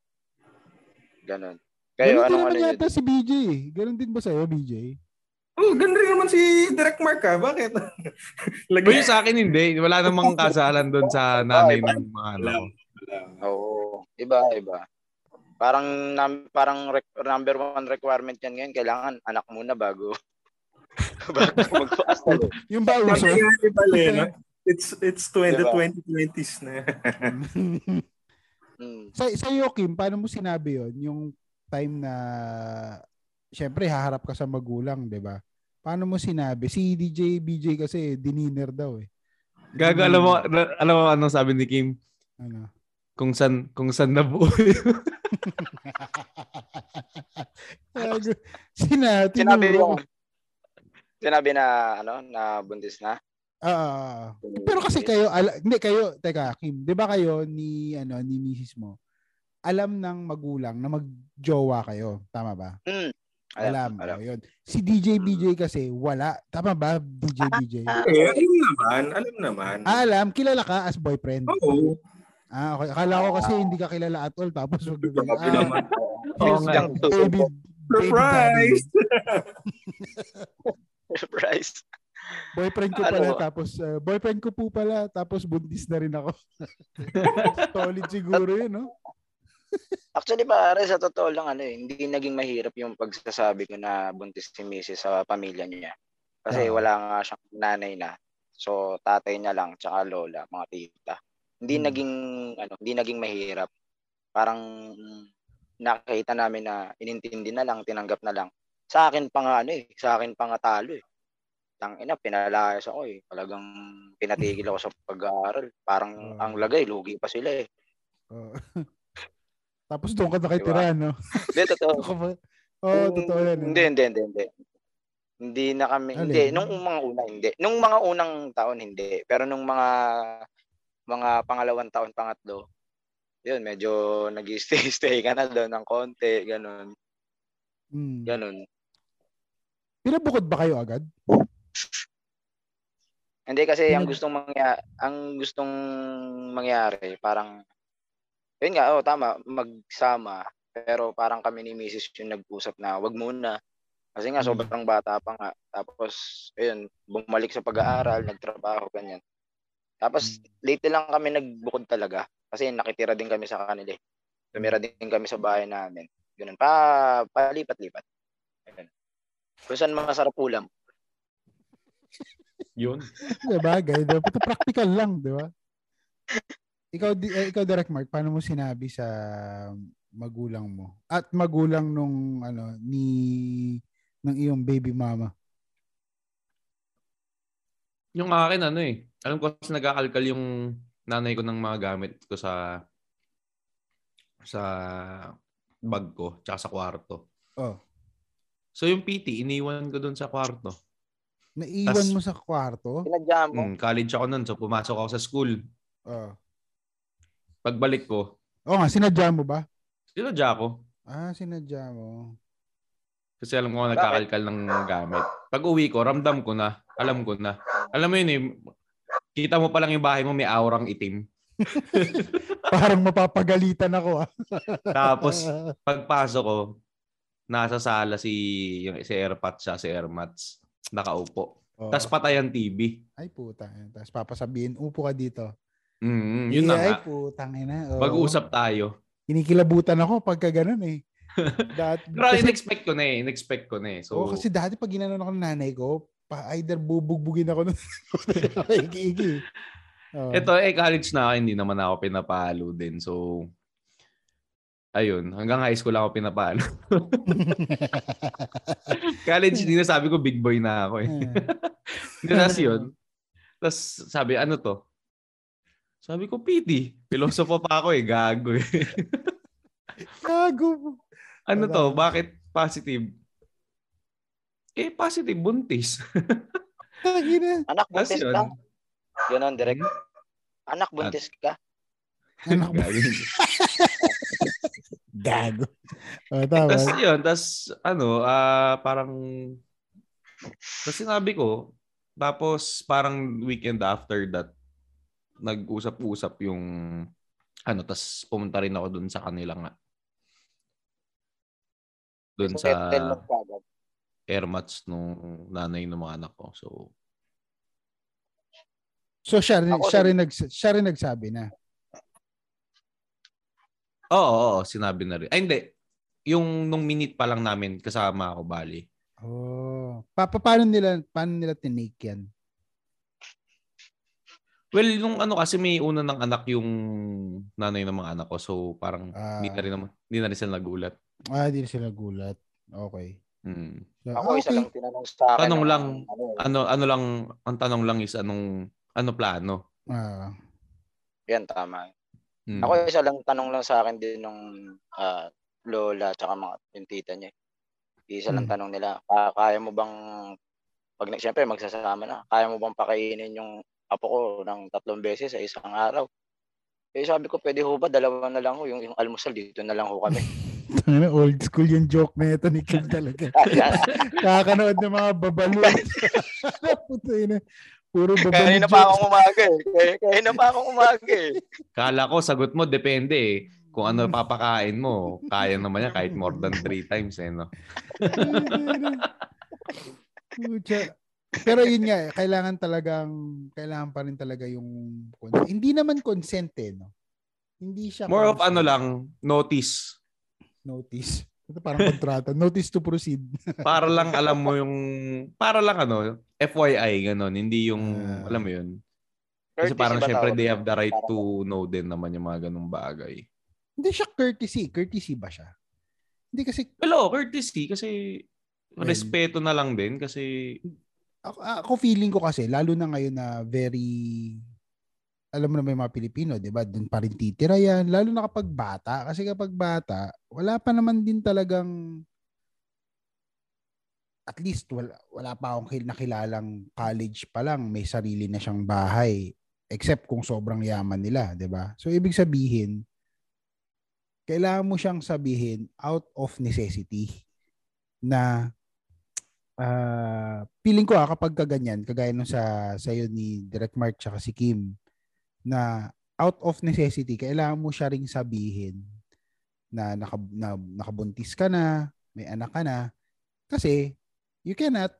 [SPEAKER 7] Ganon. Kayo,
[SPEAKER 5] Ganun
[SPEAKER 7] ano nyo?
[SPEAKER 5] yata si BJ. eh. Ganun din ba sa'yo, BJ?
[SPEAKER 8] Oh, ganun rin naman si Direct Mark ah. Bakit? [LAUGHS]
[SPEAKER 2] Pero yung sa akin hindi. Wala namang kasalan doon sa nanay ng mga ano. ko.
[SPEAKER 7] Oo. Iba, iba. Parang nam, parang rec- number one requirement yan ngayon, kailangan anak muna bago [LAUGHS] bago magpakasal.
[SPEAKER 5] Yung ba uso?
[SPEAKER 8] Eh, no? It's it's 20
[SPEAKER 7] Diba?
[SPEAKER 8] 2020s na. [LAUGHS]
[SPEAKER 7] Mm.
[SPEAKER 5] sa, sa iyo, Kim, paano mo sinabi yon Yung time na, syempre, haharap ka sa magulang, di ba? Paano mo sinabi? Si DJ, BJ kasi, dininer daw eh.
[SPEAKER 2] Gago, alam mo, alam mo anong sabi ni Kim?
[SPEAKER 5] Ano?
[SPEAKER 2] Kung san, kung san nabuo yun. [LAUGHS]
[SPEAKER 5] Sina,
[SPEAKER 7] Sinabi yung sinabi na ano na buntis na.
[SPEAKER 5] Ah, pero kasi kayo, ala, hindi kayo, teka, Kim, di ba kayo ni, ano, ni misis mo, alam ng magulang na magjowa kayo. Tama ba?
[SPEAKER 7] Mm.
[SPEAKER 5] Alam.
[SPEAKER 7] Alam.
[SPEAKER 5] Oh, yun. Si DJ BJ kasi wala. Tama ba, DJ BJ?
[SPEAKER 8] Eh, alam naman. Alam naman.
[SPEAKER 5] Ah, alam, kilala ka as boyfriend.
[SPEAKER 8] Oo.
[SPEAKER 5] Ah, okay. Akala ko kasi hindi ka kilala at all tapos wag ah.
[SPEAKER 7] Yang
[SPEAKER 5] baby, baby
[SPEAKER 8] Surprise! [LAUGHS] [LAUGHS]
[SPEAKER 7] surprise.
[SPEAKER 5] Boyfriend ko
[SPEAKER 7] Ano
[SPEAKER 5] pala
[SPEAKER 7] ba?
[SPEAKER 5] tapos uh, boyfriend ko po pala tapos buntis na rin ako. [LAUGHS] Solid siguro 'yun, no? [LAUGHS]
[SPEAKER 7] Actually pare sa totoo lang ano eh, hindi naging mahirap yung pagsasabi ko na buntis si Mrs. sa pamilya niya. Kasi
[SPEAKER 5] Ah.
[SPEAKER 7] wala nga siyang nanay na. So tatay niya lang tsaka lola, mga tita. Hindi
[SPEAKER 5] Hmm.
[SPEAKER 7] naging ano, hindi naging mahirap. Parang nakita namin na inintindi na lang, tinanggap na lang. Sa akin pa nga ano eh, sa akin pa nga talo eh. Tang ina, pinalayas ako eh. Talagang pinatigil ako sa pag-aaral. Parang
[SPEAKER 5] Ah.
[SPEAKER 7] ang lagay, lugi pa sila eh.
[SPEAKER 5] Oh. [LAUGHS] tapos doon ka nakitira, no?
[SPEAKER 7] Hindi, totoo. [LAUGHS]
[SPEAKER 5] Ba? Oh, totoo 'yan.
[SPEAKER 7] Hindi, hindi, hindi, hindi. Hindi na kami,
[SPEAKER 5] Alin?
[SPEAKER 7] hindi. Nung mga una, hindi. Nung mga unang taon, hindi. Pero nung mga mga pangalawang taon, pangatlo, yun, medyo nag-stay-stay ka na doon ng konti, ganun,
[SPEAKER 5] Hmm.
[SPEAKER 7] ganun.
[SPEAKER 5] Pinabukod ba kayo agad?
[SPEAKER 7] Hindi kasi ang
[SPEAKER 5] Pinag-
[SPEAKER 7] gustong mangyari, ang gustong mangyari, parang, yun nga, oh, tama, magsama. Pero parang kami ni Mrs. yung nag-usap na wag muna. Kasi nga,
[SPEAKER 5] Mm.
[SPEAKER 7] sobrang bata pa nga. Tapos, ayun, bumalik sa pag-aaral, nagtrabaho, ganyan. Tapos, late lang kami nagbukod talaga. Kasi nakitira din kami sa kanila. eh. Tumira din kami sa bahay namin. Ganun. Pa, palipat-lipat. Ganun. Kung saan masarap ulam.
[SPEAKER 2] Yun.
[SPEAKER 5] Di ba? Gaya, di ba? Ito practical lang, di ba? Ikaw, di, eh, ikaw direct Mark, paano mo sinabi sa magulang mo? At magulang nung, ano, ni, ng iyong baby mama?
[SPEAKER 2] Yung akin, ano eh. Alam ko kasi nagkakalkal yung nanay ko ng mga gamit ko sa sa bag ko tsaka sa kwarto.
[SPEAKER 5] Oh.
[SPEAKER 2] So yung PT, iniwan ko doon sa kwarto.
[SPEAKER 5] Naiwan
[SPEAKER 2] Tas-
[SPEAKER 5] mo sa kwarto?
[SPEAKER 7] Pinadya mo.
[SPEAKER 2] Mm, college ako noon, so pumasok ako sa school.
[SPEAKER 5] Oh.
[SPEAKER 2] Pagbalik ko,
[SPEAKER 5] Oo nga, sinadya mo ba?
[SPEAKER 2] sinadya ko.
[SPEAKER 5] Ah, sinadya mo.
[SPEAKER 2] Kasi alam ko nagkakalkal ng gamit. Pag uwi ko, ramdam ko na. Alam ko na. Alam mo yun eh, kita mo pa lang yung bahay mo may aurang itim. [LAUGHS]
[SPEAKER 5] Parang mapapagalitan ako ah. [LAUGHS]
[SPEAKER 2] Tapos, pagpasok ko, nasa sala si, yung, si Airpat siya, si Airmats. Nakaupo.
[SPEAKER 5] Oh.
[SPEAKER 2] Tapos patay ang TV.
[SPEAKER 5] Ay puta. Tapos papasabihin, upo ka dito.
[SPEAKER 2] Mm, yun na
[SPEAKER 5] Ay
[SPEAKER 2] nga.
[SPEAKER 5] putang ina. Oo.
[SPEAKER 2] Mag-uusap tayo.
[SPEAKER 5] Kinikilabutan ako pagka ganun eh. [LAUGHS] Dat,
[SPEAKER 2] Pero
[SPEAKER 5] kasi,
[SPEAKER 2] in-expect ko na eh. In-expect ko na eh. So,
[SPEAKER 5] oh, kasi dati pag ginanon ako ng nanay ko, pa either bubugbugin ako nun. [LAUGHS] Iki-iki. Oh.
[SPEAKER 2] ito eh, college na ako, hindi naman ako pinapalo din. So, ayun. Hanggang high school ako pinapalo. [LAUGHS] college, hindi na sabi ko big boy na ako eh. [LAUGHS] Hindi na yun. Tapos sabi, ano to? Sabi ko, PT. Pilosopo pa ako eh. Gago eh. [LAUGHS]
[SPEAKER 5] Gago.
[SPEAKER 2] ano to? Bakit positive? Eh, positive buntis.
[SPEAKER 7] Anak, buntis
[SPEAKER 2] yun.
[SPEAKER 7] ka. Ganon, direct. Anak, buntis ka.
[SPEAKER 5] Anak mo. [LAUGHS]
[SPEAKER 2] Gago.
[SPEAKER 5] Oh, tama.
[SPEAKER 2] Tapos yun, tapos ano, ah parang, tapos sinabi ko, tapos parang weekend after that, nag-usap-usap yung, ano, tapos pumunta rin ako dun sa kanila nga. Dun
[SPEAKER 7] So,
[SPEAKER 2] sa airmats nung nanay ng mga anak ko. So,
[SPEAKER 5] So siya rin,
[SPEAKER 7] Ako
[SPEAKER 5] siya
[SPEAKER 7] rin.
[SPEAKER 5] nags, siya rin nagsabi na.
[SPEAKER 2] Oo, oo, sinabi na rin. Ay, hindi. Yung nung minute pa lang namin, kasama ako, bali.
[SPEAKER 5] Oh. Pa, pa, paano nila paano nila tinake yan?
[SPEAKER 2] Well, nung ano kasi may una ng anak yung nanay ng mga anak ko. So, parang
[SPEAKER 5] Ah.
[SPEAKER 2] hindi na rin naman, hindi na rin sila nagulat.
[SPEAKER 5] Ah, di na sila gulat. Okay.
[SPEAKER 2] Mm.
[SPEAKER 5] So,
[SPEAKER 7] Ako,
[SPEAKER 5] ah,
[SPEAKER 7] isa
[SPEAKER 5] okay.
[SPEAKER 7] lang tinanong sa akin.
[SPEAKER 2] Tanong
[SPEAKER 7] ng-
[SPEAKER 2] lang.
[SPEAKER 7] Ano,
[SPEAKER 2] Ano ano lang ang tanong lang is anong ano plano.
[SPEAKER 5] Ah,
[SPEAKER 7] yan, tama.
[SPEAKER 2] Mm.
[SPEAKER 7] Ako, isa lang tanong lang sa akin din nung ah, lola tsaka mga yung tita niya. Isa lang
[SPEAKER 5] Hmm.
[SPEAKER 7] tanong nila, "Ah, kaya mo bang, pag siyempre magsasama na, kaya mo bang pakainin yung apo ko ng tatlong beses sa isang araw? Eh sabi ko, pwede ho ba, dalawa na lang ho, yung, yung almusal dito na lang ho kami. [LAUGHS]
[SPEAKER 5] tangina, old school yung joke na ito ni Kim talaga. [LAUGHS] Kakanood ng mga babalo. Ina. [LAUGHS] Puro [LAUGHS] babalo
[SPEAKER 7] kaya na pa akong umaga eh. Kaya, kaya na pa akong umaga eh.
[SPEAKER 2] Kala ko sagot mo depende eh. Kung ano papakain mo, kaya naman yan kahit more than three times eh, no? [LAUGHS]
[SPEAKER 5] Pucha. Pero yun nga, eh, kailangan talagang, kailangan pa rin talaga yung, hindi naman consent eh, no? Hindi siya
[SPEAKER 2] More of
[SPEAKER 5] consent.
[SPEAKER 2] ano lang, notice.
[SPEAKER 5] Notice. Ito parang kontrata. Notice to proceed. [LAUGHS]
[SPEAKER 2] Para lang alam mo yung, para lang ano, FYI, ganon. Hindi yung,
[SPEAKER 5] Ah.
[SPEAKER 2] alam mo yun. Kasi
[SPEAKER 7] Courtesy
[SPEAKER 2] parang syempre they have the right to know din naman yung mga ganung bagay.
[SPEAKER 5] hindi siya courtesy. Courtesy ba siya? Hindi kasi,
[SPEAKER 2] Well, oh, courtesy kasi
[SPEAKER 5] Well-
[SPEAKER 2] respeto na lang din kasi
[SPEAKER 5] ako, ako feeling ko kasi, lalo na ngayon na very, alam mo na may mga Pilipino, di ba? Doon pa rin titira yan. Lalo na kapag bata. Kasi kapag bata, wala pa naman din talagang, at least wala, wala pa akong kil- nakilalang college pa lang, may sarili na siyang bahay. Except kung sobrang yaman nila, di ba? So, ibig sabihin, kailangan mo siyang sabihin out of necessity na ah feeling ko ah, kapag kaganyan, kagaya nung sa sa'yo ni Direct Mark tsaka si Kim, na out of necessity, kailangan mo siya ring sabihin na, naka, na nakabuntis ka na, may anak ka na, kasi you cannot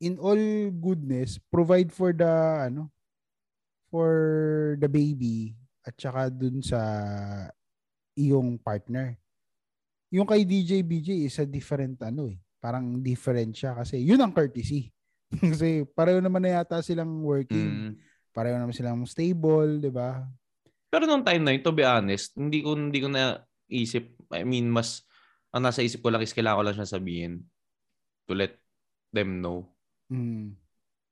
[SPEAKER 5] in all goodness provide for the ano for the baby at saka dun sa iyong partner. Yung kay DJ BJ is a different ano eh. Parang different siya kasi yun ang courtesy. [LAUGHS] Kasi pareho naman na yata silang working.
[SPEAKER 2] Mm.
[SPEAKER 5] Pareho naman silang stable, di ba?
[SPEAKER 2] Pero nung time na yun, to be honest, hindi ko hindi ko na isip, I mean, mas ang nasa isip ko lang is kailangan ko lang siya sabihin to let them know.
[SPEAKER 5] Mm.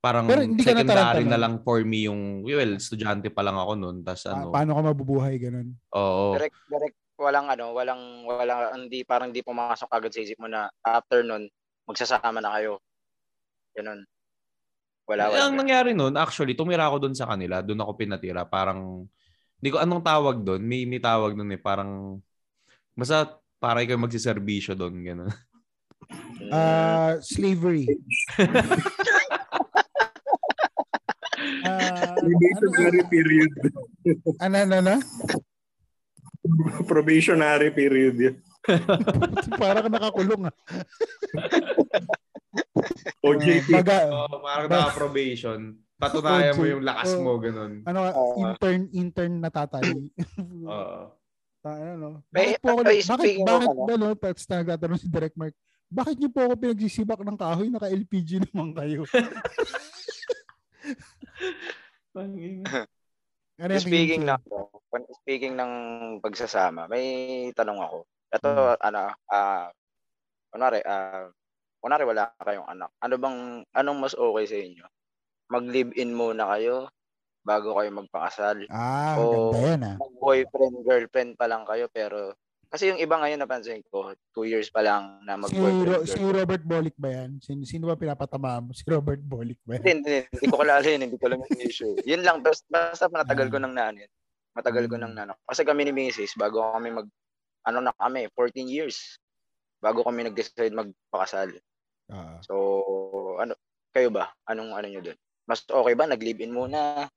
[SPEAKER 2] Parang
[SPEAKER 5] Pero hindi ka
[SPEAKER 2] secondary na
[SPEAKER 5] nun?
[SPEAKER 2] lang for me yung, well, estudyante pa lang ako noon. Tapos
[SPEAKER 5] Pa-
[SPEAKER 2] ano,
[SPEAKER 5] paano ka mabubuhay ganun?
[SPEAKER 2] oo.
[SPEAKER 7] Direct, direct, walang ano, walang, walang, hindi, parang hindi pumasok agad sa isip mo na after nun, magsasama na kayo. Ganun. Wala,
[SPEAKER 2] Eh,
[SPEAKER 7] wala.
[SPEAKER 2] ang nangyari noon, actually, tumira ako doon sa kanila. Doon ako pinatira. Parang, hindi ko anong tawag doon. May, may tawag doon eh. Parang, basta para ikaw magsiservisyo doon. Ganun.
[SPEAKER 5] Ah, slavery. [LAUGHS] Ah,
[SPEAKER 8] Probationary period.
[SPEAKER 5] ano, ano, ano?
[SPEAKER 8] Probationary period yun. [LAUGHS]
[SPEAKER 5] Parang nakakulong ah.
[SPEAKER 8] OJT.
[SPEAKER 5] Ah, baga,
[SPEAKER 2] Oo, parang naka-probation. Patunayan mo yung lakas mo. Ganun.
[SPEAKER 5] ano,
[SPEAKER 7] Oo.
[SPEAKER 5] intern, intern natatali. [LAUGHS]
[SPEAKER 2] Oo.
[SPEAKER 5] Ta- ano, no? Bakit po ako,
[SPEAKER 7] ay,
[SPEAKER 5] bakit, bakit,
[SPEAKER 7] ano.
[SPEAKER 5] ano, tapos nagtatanong si Direct Mark, bakit niyo po ako pinagsisibak ng kahoy, naka-LPG [LAUGHS] naman kayo? [LAUGHS] Ano
[SPEAKER 7] speaking
[SPEAKER 5] tingin
[SPEAKER 7] ng when speaking ng pagsasama, may tanong ako. Ito
[SPEAKER 5] Hmm.
[SPEAKER 7] ano ah kunwari ah kunwari wala kayong anak. Ano bang anong mas okay sa inyo? Mag-live-in muna kayo bago kayo magpakasal.
[SPEAKER 5] Ah, ganda yan ah.
[SPEAKER 7] Mag-boyfriend, girlfriend pa lang kayo pero kasi yung iba ngayon napansin ko, two years pa lang na
[SPEAKER 5] Si,
[SPEAKER 7] mag-boyfriend.
[SPEAKER 5] Ro- si. Robert Bolick ba yan? Sino, sino ba pinapatama mo? Si Robert Bolick ba
[SPEAKER 7] Hindi,
[SPEAKER 5] yan?
[SPEAKER 7] hindi, hindi ko kilala yun, hindi ko alam yung issue. Yun lang, basta, basta matagal ko
[SPEAKER 5] Ah.
[SPEAKER 7] nang naan yun. Matagal ko
[SPEAKER 5] Mm.
[SPEAKER 7] nang nano. Kasi kami ni Mrs. bago kami mag, ano na kami, 14 years. Bago kami nag-decide magpakasal.
[SPEAKER 5] Ah.
[SPEAKER 7] So, ano, kayo ba? Anong ano nyo dun? Mas okay ba? Nag-live-in muna?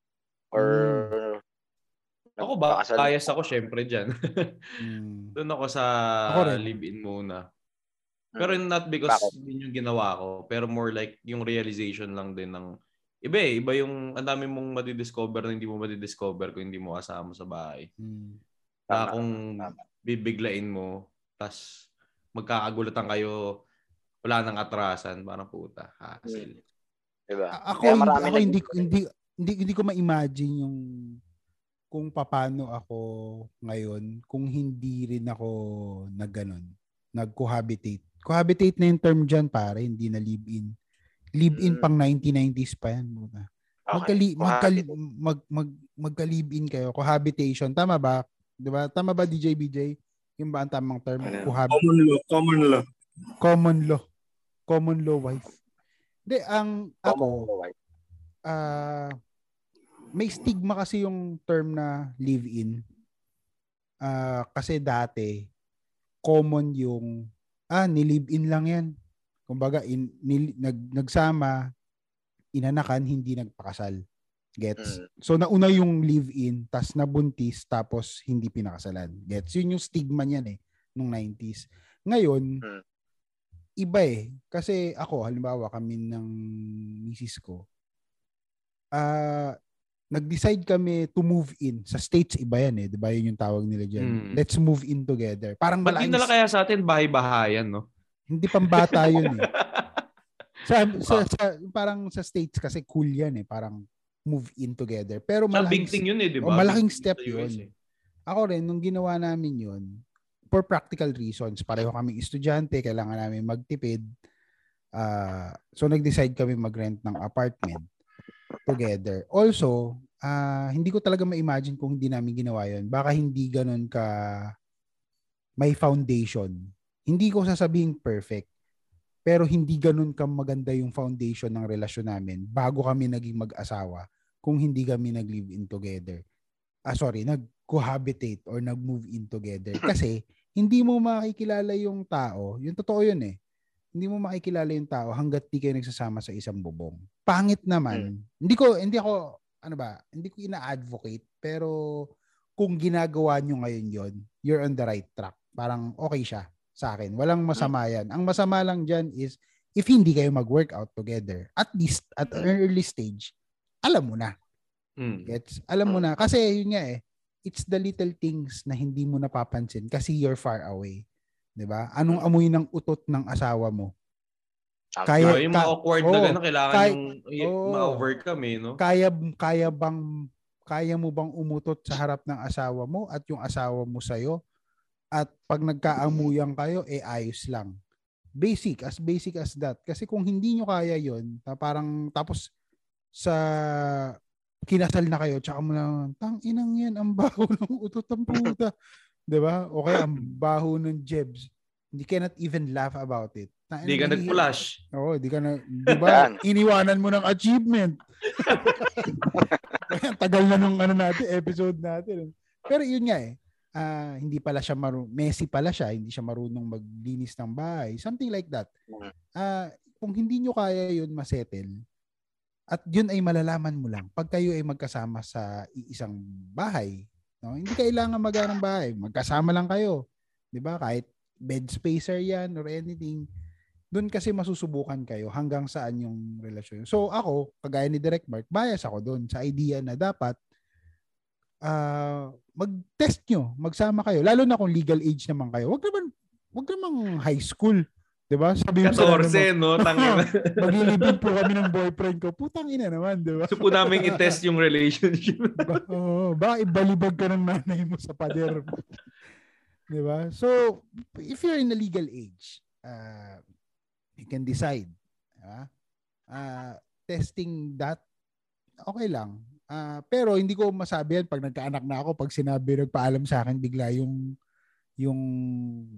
[SPEAKER 7] Or,
[SPEAKER 2] Ako ba? Bias ako syempre dyan.
[SPEAKER 5] Mm.
[SPEAKER 2] Doon ako sa
[SPEAKER 5] Ako rin.
[SPEAKER 2] live-in muna.
[SPEAKER 7] Hmm.
[SPEAKER 2] Pero not because
[SPEAKER 7] Bakit?
[SPEAKER 2] yun yung ginawa ko. Pero more like yung realization lang din ng iba eh. Iba yung ang dami mong madidiscover na hindi mo madidiscover kung hindi mo kasama sa bahay.
[SPEAKER 5] Mm.
[SPEAKER 2] Na
[SPEAKER 7] Tama,
[SPEAKER 2] kung
[SPEAKER 7] tama.
[SPEAKER 2] bibiglain mo, tas magkakagulatan kayo, wala nang atrasan, parang puta. Hassle.
[SPEAKER 7] Diba?
[SPEAKER 5] A- Ako,
[SPEAKER 7] Kaya
[SPEAKER 5] hindi,
[SPEAKER 7] marami
[SPEAKER 5] ako hindi, hindi, hindi, hindi ko ma-imagine yung kung paano ako ngayon kung hindi rin ako nag ganon, nag-cohabitate. Cohabitate na yung term dyan, pare, hindi na live-in. Live-in
[SPEAKER 7] Mm.
[SPEAKER 5] pang 1990s pa yan.
[SPEAKER 7] Okay.
[SPEAKER 5] Magkali, magkali,
[SPEAKER 7] Cohabitate.
[SPEAKER 5] mag, mag, magka-live-in kayo. Cohabitation. Tama ba? Di ba? Tama ba, DJ BJ? Yung ba ang tamang term?
[SPEAKER 8] Ano?
[SPEAKER 5] Cohab-
[SPEAKER 8] Common law. Common law.
[SPEAKER 5] common law. Common law wife. Hindi, ang ako,
[SPEAKER 7] wife.
[SPEAKER 5] ah may stigma kasi yung term na live-in. Ah, kasi dati, common yung, ah, ni-live-in lang yan. Kumbaga, in, nil- nag, nagsama, inanakan, hindi nagpakasal. Gets?
[SPEAKER 7] Mm.
[SPEAKER 5] So, nauna yung live-in, tas nabuntis, tapos hindi pinakasalan. Gets? Yun yung stigma niyan eh, nung 90s. Ngayon,
[SPEAKER 7] Mm.
[SPEAKER 5] Iba eh. Kasi ako, halimbawa, kami ng misis ko, ah nag-decide kami to move in. Sa States, iba yan eh. Di ba? Yun yung tawag nila dyan.
[SPEAKER 2] Mm.
[SPEAKER 5] Let's move in together. Parang
[SPEAKER 2] Ba't
[SPEAKER 5] malaking,
[SPEAKER 2] nila kaya sa atin bahay-bahayan, no?
[SPEAKER 5] hindi pambata yun eh. [LAUGHS] Sa, sa,
[SPEAKER 2] Ah.
[SPEAKER 5] sa, parang sa States kasi cool yan eh. Parang move in together. Pero
[SPEAKER 2] Sa
[SPEAKER 5] malaking,
[SPEAKER 2] big thing yun eh, di
[SPEAKER 5] Oh, malaking step
[SPEAKER 2] sa
[SPEAKER 5] yun.
[SPEAKER 2] Eh.
[SPEAKER 5] ako rin, nung ginawa namin yun, for practical reasons, pareho kami estudyante, kailangan namin magtipid. Ah, so nag-decide kami mag-rent ng apartment together. Also, ah, hindi ko talaga ma-imagine kung hindi namin ginawa yun. Baka hindi ganun ka may foundation. Hindi ko sasabing perfect. Pero hindi ganun ka maganda yung foundation ng relasyon namin bago kami naging mag-asawa kung hindi kami nag-live in together. Ah, sorry, nag-cohabitate or nag-move in together. Kasi, hindi mo makikilala yung tao. Yung totoo yun eh. Hindi mo makikilala yung tao hanggat di kayo nagsasama sa isang bubong. Pangit naman. Hindi ko, hindi ako, ano ba, hindi ko ina-advocate. Pero, kung ginagawa nyo ngayon yon you're on the right track. Parang okay siya sa akin. Walang masama yan. Ang masama lang dyan is, if hindi kayo mag-workout together, at least at an early stage, alam mo na.
[SPEAKER 2] Mm.
[SPEAKER 5] Gets? Alam mo na. Kasi yun nga eh, it's the little things na hindi mo napapansin kasi you're far away. 'Di ba? Anong amoy ng utot ng asawa mo? Kaya-
[SPEAKER 2] Ah, yung mga
[SPEAKER 5] ka-
[SPEAKER 2] awkward na
[SPEAKER 5] oo.
[SPEAKER 2] gano'n, kailangan
[SPEAKER 5] Kaya-
[SPEAKER 2] yung
[SPEAKER 5] oo.
[SPEAKER 2] ma-overcome eh, no?
[SPEAKER 5] kaya kaya bang kaya mo bang umutot sa harap ng asawa mo at yung asawa mo sa'yo at pag nagkaamuyan kayo eh ayos lang basic as basic as that kasi kung hindi nyo kaya yon na parang tapos sa kinasal na kayo tsaka mo lang tang inang yan ang baho [LAUGHS] ng utot ng puta [LAUGHS] 'di ba o kaya ang baho ng jebs hindi cannot even laugh about it
[SPEAKER 2] Hindi ka nag-flash.
[SPEAKER 5] Oo, di ka na, di ba? Iniwanan mo ng achievement. [LAUGHS] Kaya tagal na nung ano natin, episode natin. Pero yun nga eh, ah, hindi pala siya marunong, messy pala siya, hindi siya marunong maglinis ng bahay. Something like that. Ah, kung hindi nyo kaya yun masettle, at yun ay malalaman mo lang pag kayo ay magkasama sa isang bahay. No? Hindi kailangan mag ng bahay. Magkasama lang kayo. 'Di ba? Kahit bed spacer yan or anything. Doon kasi masusubukan kayo hanggang saan yung relasyon. So ako, kagaya ni Direct Mark, bias ako doon sa idea na dapat ah mag-test nyo, magsama kayo. Lalo na kung legal age naman kayo. Wag naman, wag naman high school. 'Di ba? Sabi mo sa
[SPEAKER 2] 14, no? Tangina. [LAUGHS]
[SPEAKER 5] maglilibid po kami ng boyfriend ko. Putang ina naman, di ba?
[SPEAKER 2] so po namin i-test yung relationship. [LAUGHS]
[SPEAKER 5] ba, oo, baka ibalibag ka ng nanay mo sa pader di ba? So, if you're in a legal age, uh, you can decide. Di ba? Uh, testing that, okay lang. Ah, pero hindi ko masabi yan pag nagkaanak na ako, pag sinabi, nagpaalam sa akin bigla yung yung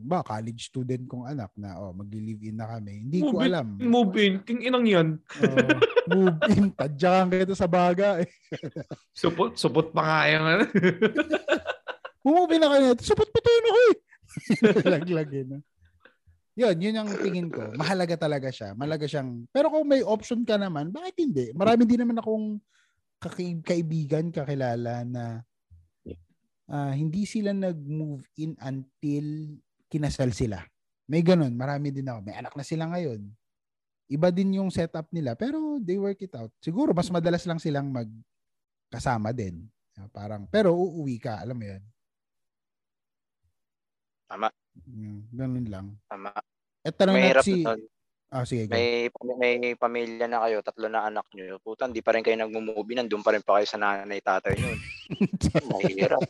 [SPEAKER 5] ba college student kong anak na oh magli-live in na kami. Hindi ko
[SPEAKER 2] Move in,
[SPEAKER 5] alam.
[SPEAKER 2] Move in. King inang yan.
[SPEAKER 5] Oh, move in. [LAUGHS] Tadyakan kita sa baga. Eh.
[SPEAKER 2] Supot, supot pa nga ano. [LAUGHS]
[SPEAKER 5] Move in na kayo. Supot pa tayo na ko eh. [LAUGHS] Laglagin. no? Yun, yun ang tingin ko. Mahalaga talaga siya. Mahalaga siyang, pero kung may option ka naman, bakit hindi? Marami din naman akong kaibigan, kakilala na ah, hindi sila nag-move in until kinasal sila. May ganun. Marami din ako. May anak na sila ngayon. Iba din yung setup nila, pero they work it out. Siguro, mas madalas lang silang magkasama din. Ah, Parang, pero uuwi ka, alam mo yun.
[SPEAKER 7] Tama.
[SPEAKER 5] Mm, ganun lang.
[SPEAKER 7] Tama.
[SPEAKER 5] At tanong
[SPEAKER 7] Mahirap
[SPEAKER 5] si...
[SPEAKER 7] nun.
[SPEAKER 5] Ah, sige. Go.
[SPEAKER 7] May, may pamilya na kayo, tatlo na anak nyo. Puta, hindi pa rin kayo nag-movie, nandun pa rin pa kayo sa nanay tatay nyo. [LAUGHS] Mahirap.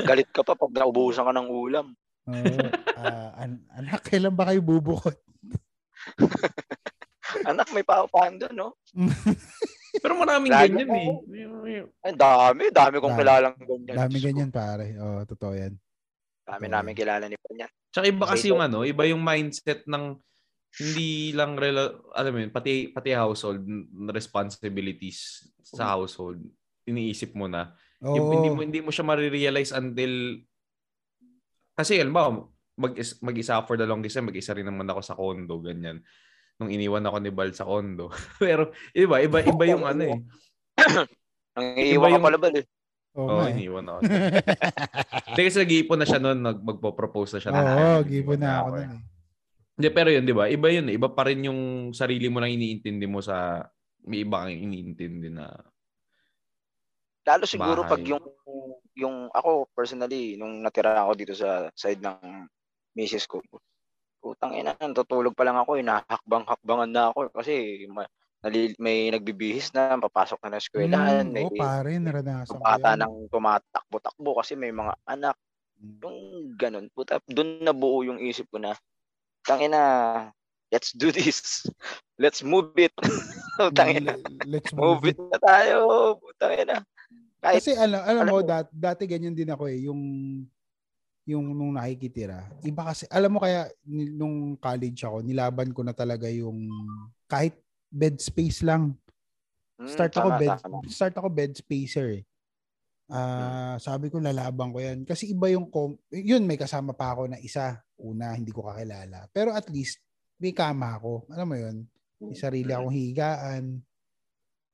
[SPEAKER 7] Galit ka pa pag naubusan ka ng ulam.
[SPEAKER 5] Oo. Ah, an- anak, kailan ba kayo bubukod? [LAUGHS]
[SPEAKER 7] Anak, may paupahan doon, no? [LAUGHS]
[SPEAKER 2] Pero maraming
[SPEAKER 7] Lagi
[SPEAKER 2] ganyan eh.
[SPEAKER 7] Ay, dami. Dami kong
[SPEAKER 5] Dami.
[SPEAKER 7] kilalang ganyan.
[SPEAKER 5] Dami ganyan, pare. Oo, totoo yan.
[SPEAKER 7] Dami namin kilala ni Panyan.
[SPEAKER 2] Tsaka iba Kasi yung ano, iba yung mindset ng hindi lang rela- alam mo yun, pati pati household responsibilities sa household iniisip mo na.
[SPEAKER 5] Oo.
[SPEAKER 2] Yung hindi mo hindi mo siya ma-realize until kasi alam ba mag mag-isa for the longest time, mag-isa rin naman ako sa condo ganyan. Nung iniwan ako ni Bal sa condo. [LAUGHS] Pero iba iba iba yung ano eh. [COUGHS]
[SPEAKER 7] Ang iiwan ka
[SPEAKER 2] yung-
[SPEAKER 7] pala ba eh?
[SPEAKER 5] Oo, nga eh.
[SPEAKER 2] iniwan ako. [LAUGHS] Kasi nag-iipon na siya noon, nag magpo-propose na siya.
[SPEAKER 5] Oo,
[SPEAKER 2] Iniwan
[SPEAKER 5] gibo na ako nun eh.
[SPEAKER 2] Hindi, pero yun, di ba? Iba yun. eh. Iba pa rin yung sarili mo lang iniintindi mo sa may iba kang iniintindi na
[SPEAKER 7] Lalo siguro pag
[SPEAKER 2] Bahay.
[SPEAKER 7] yung yung ako personally nung natira ako dito sa side ng misis ko. Putang ina, tutulog pa lang ako, inahakbang-hakbangan na ako kasi ma- nali- may nagbibihis na, papasok na ng eskwelahan,
[SPEAKER 5] Mm,
[SPEAKER 7] may
[SPEAKER 5] Oo, pare, naranasan yan.
[SPEAKER 7] nang tumatakbo-takbo kasi may mga anak. Yung ganun. Puta, doon nabuo yung isip ko na, tangina, let's do this. [LAUGHS] Let's move it. [LAUGHS] tangina,
[SPEAKER 5] L- Let's
[SPEAKER 7] move
[SPEAKER 5] move
[SPEAKER 7] it
[SPEAKER 5] it.
[SPEAKER 7] na tayo. Tangina. Kahit,
[SPEAKER 5] Kasi alam, alam,
[SPEAKER 7] alam
[SPEAKER 5] mo,
[SPEAKER 7] mo-
[SPEAKER 5] dat, dati ganyan din ako eh, yung yung nung nakikitira. Iba kasi, alam mo kaya nung college ako, nilaban ko na talaga yung kahit bed space lang.
[SPEAKER 7] Mm,
[SPEAKER 5] Start ako
[SPEAKER 7] tama,
[SPEAKER 5] bed
[SPEAKER 7] tama.
[SPEAKER 5] start ako bed spacer eh. Ah, sabi ko lalaban ko 'yan kasi iba yung com- yun may kasama pa ako na isa una hindi ko kakilala. Pero at least may kama ako. Alam mo 'yun? May sarili akong higaan.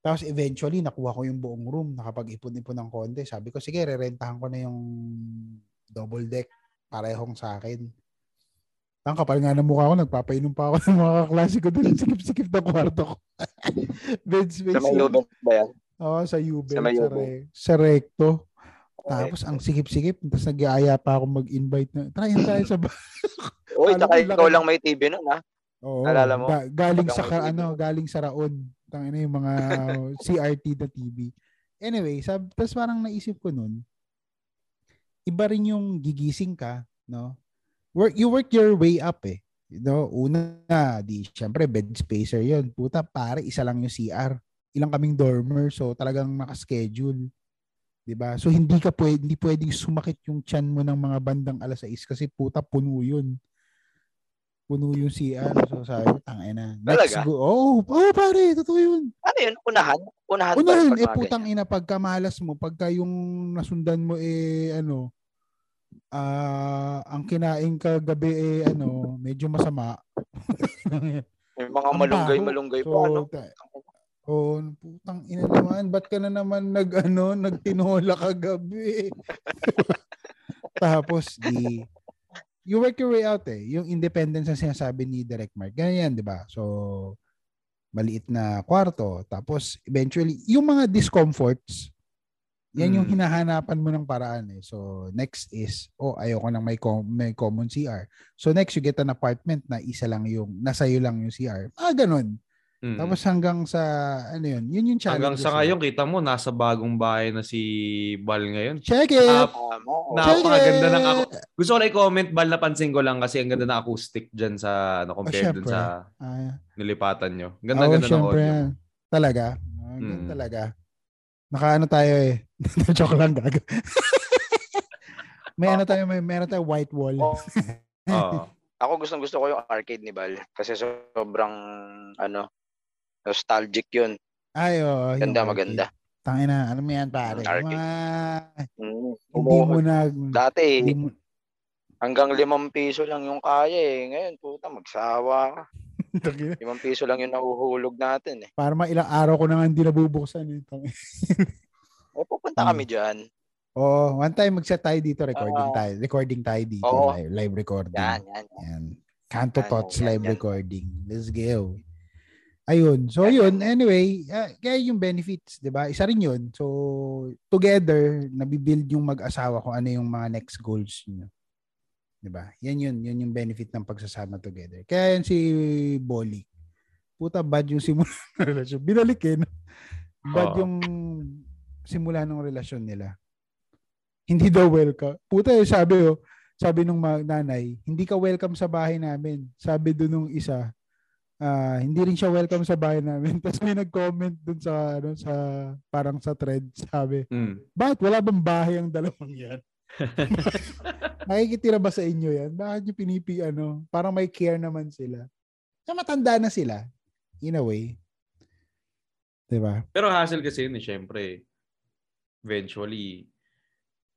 [SPEAKER 5] Tapos eventually nakuha ko yung buong room, nakapag-ipon-ipon ng konti. Sabi ko sige, rerentahan ko na yung double deck parehong sa akin. Ang kapal nga ng mukha ko, nagpapainom pa ako [LAUGHS] ng mga kaklase ko doon. Sikip-sikip na kwarto ko. [LAUGHS] Bed space.
[SPEAKER 7] Sa may ba yan?
[SPEAKER 5] Oo, sa Ubel,
[SPEAKER 7] Sa
[SPEAKER 5] sa, re, sa Recto.
[SPEAKER 7] Okay.
[SPEAKER 5] Tapos ang sikip-sikip, tapos nag-aaya pa ako mag-invite na, try tayo sa ba- [LAUGHS]
[SPEAKER 7] Uy,
[SPEAKER 5] Alam
[SPEAKER 7] tsaka ikaw lang may TV nun, ha?
[SPEAKER 5] Oo.
[SPEAKER 7] Naalala mo?
[SPEAKER 5] Ga- galing sa ka- ano, galing sa Raon. Tangina yung mga [LAUGHS] CRT na TV. Anyway, sab tapos parang naisip ko nun, iba rin yung gigising ka, no? Work you work your way up eh. You know, una, di syempre bed spacer 'yon. Puta, pare, isa lang yung CR. Ilang kaming dormer, so talagang naka-schedule. 'Di ba? So hindi ka pwede, hindi pwedeng sumakit yung chan mo ng mga bandang alas 6 kasi puta puno 'yun puno yung CR. So sabi ko, tangay na. Let's
[SPEAKER 7] Talaga?
[SPEAKER 5] go. Oh, oh, pare, totoo yun.
[SPEAKER 7] Ano yun? Unahan? Unahan ba?
[SPEAKER 5] Unahan,
[SPEAKER 7] pag
[SPEAKER 5] eh putang ina, pagka malas mo, pagka yung nasundan mo eh, ano, ah ang kinain ka gabi eh, ano, medyo masama.
[SPEAKER 7] May mga
[SPEAKER 5] Ang
[SPEAKER 7] malunggay-malunggay
[SPEAKER 5] baho.
[SPEAKER 7] pa, ano?
[SPEAKER 5] Oh, putang ina naman, ba't ka na naman nag ano, nagtinola kagabi? Tapos di you work your way out eh. Yung independence na sinasabi ni Direct Mark. Ganyan yan, di ba? So, maliit na kwarto. Tapos, eventually, yung mga discomforts, yan yung
[SPEAKER 2] Mm.
[SPEAKER 5] hinahanapan mo ng paraan eh. So, next is, oh, ayoko nang may, com- may common CR. So, next, you get an apartment na isa lang yung, nasa iyo lang yung CR. Ah, ganun.
[SPEAKER 2] Mm.
[SPEAKER 5] Tapos hanggang sa, ano yun, yun yung challenge.
[SPEAKER 2] Hanggang sa ngayon, kita mo, nasa bagong bahay na si Bal ngayon.
[SPEAKER 5] Check it!
[SPEAKER 2] Ah,
[SPEAKER 7] Tama.
[SPEAKER 2] Napakaganda ng ako. Gusto ko na i-comment, Bal, napansin ko lang kasi ang ganda ng acoustic dyan sa, ano, compared dun
[SPEAKER 5] syempre.
[SPEAKER 2] sa
[SPEAKER 5] Ah,
[SPEAKER 2] nilipatan nyo.
[SPEAKER 5] Oo,
[SPEAKER 2] Ganda-ganda ng
[SPEAKER 5] syempre
[SPEAKER 2] audio.
[SPEAKER 5] Talaga? Ah, ganun
[SPEAKER 2] Mm.
[SPEAKER 5] talaga. Nakaano tayo eh. [LAUGHS] Joke lang gago. [LAUGHS] may ano tayo, may meron tayo white wall.
[SPEAKER 7] Oh, [LAUGHS]
[SPEAKER 2] Oo.
[SPEAKER 7] ako gustong gusto ko yung arcade ni Bal. Kasi sobrang, ano, nostalgic yun.
[SPEAKER 5] Ay, oo. yung
[SPEAKER 7] Ganda, maganda.
[SPEAKER 5] Tangina, ano mo yan pare?
[SPEAKER 7] Arcade.
[SPEAKER 5] Mga,
[SPEAKER 7] Mm.
[SPEAKER 5] hindi mo na,
[SPEAKER 7] Dati,
[SPEAKER 5] hindi mo,
[SPEAKER 7] hanggang limang piso lang yung kaya eh. Ngayon, puta, magsawa ka. [LAUGHS] Limang piso lang yung nahuhulog natin eh.
[SPEAKER 5] para ilang araw ko na nga hindi nabubuksan. Eh. Tangina.
[SPEAKER 7] Eh, pupunta
[SPEAKER 5] Hmm.
[SPEAKER 7] kami dyan.
[SPEAKER 5] Oo, one time mag-set tayo dito, recording
[SPEAKER 7] Ah.
[SPEAKER 5] tayo. Recording tayo dito,
[SPEAKER 7] Oo.
[SPEAKER 5] live, live recording.
[SPEAKER 7] Yan, yan. yan.
[SPEAKER 5] Yan. Kanto
[SPEAKER 7] Yan,
[SPEAKER 5] Tots
[SPEAKER 7] yan,
[SPEAKER 5] live
[SPEAKER 7] yan.
[SPEAKER 5] recording. Let's go. Ayun. So, yun. Anyway, ah, kaya yung benefits, di ba? Isa rin yun. So, together, nabibuild yung mag-asawa kung ano yung mga next goals nyo. Di ba? Yan yun. Yun yung benefit ng pagsasama together. Kaya yan si Bolly. Puta, bad yung simula [LAUGHS] ng relasyon. Binalik eh. no? Bad
[SPEAKER 2] Oo.
[SPEAKER 5] yung simula ng relasyon nila. Hindi daw welcome. Puta, eh, sabi oh, sabi nung nanay, hindi ka welcome sa bahay namin. Sabi doon nung isa, ah, hindi rin siya welcome sa bahay namin. [LAUGHS] Tapos may nag-comment dun sa, ano, sa, parang sa thread, sabi,
[SPEAKER 2] Mm.
[SPEAKER 5] bakit wala bang bahay ang dalawang yan? [LAUGHS] Nakikitira ba sa inyo yan? Bakit nyo pinipi, ano, parang may care naman sila. Sa matanda na sila, in a way. Diba?
[SPEAKER 2] Pero hassle kasi yun eh, syempre. Eventually,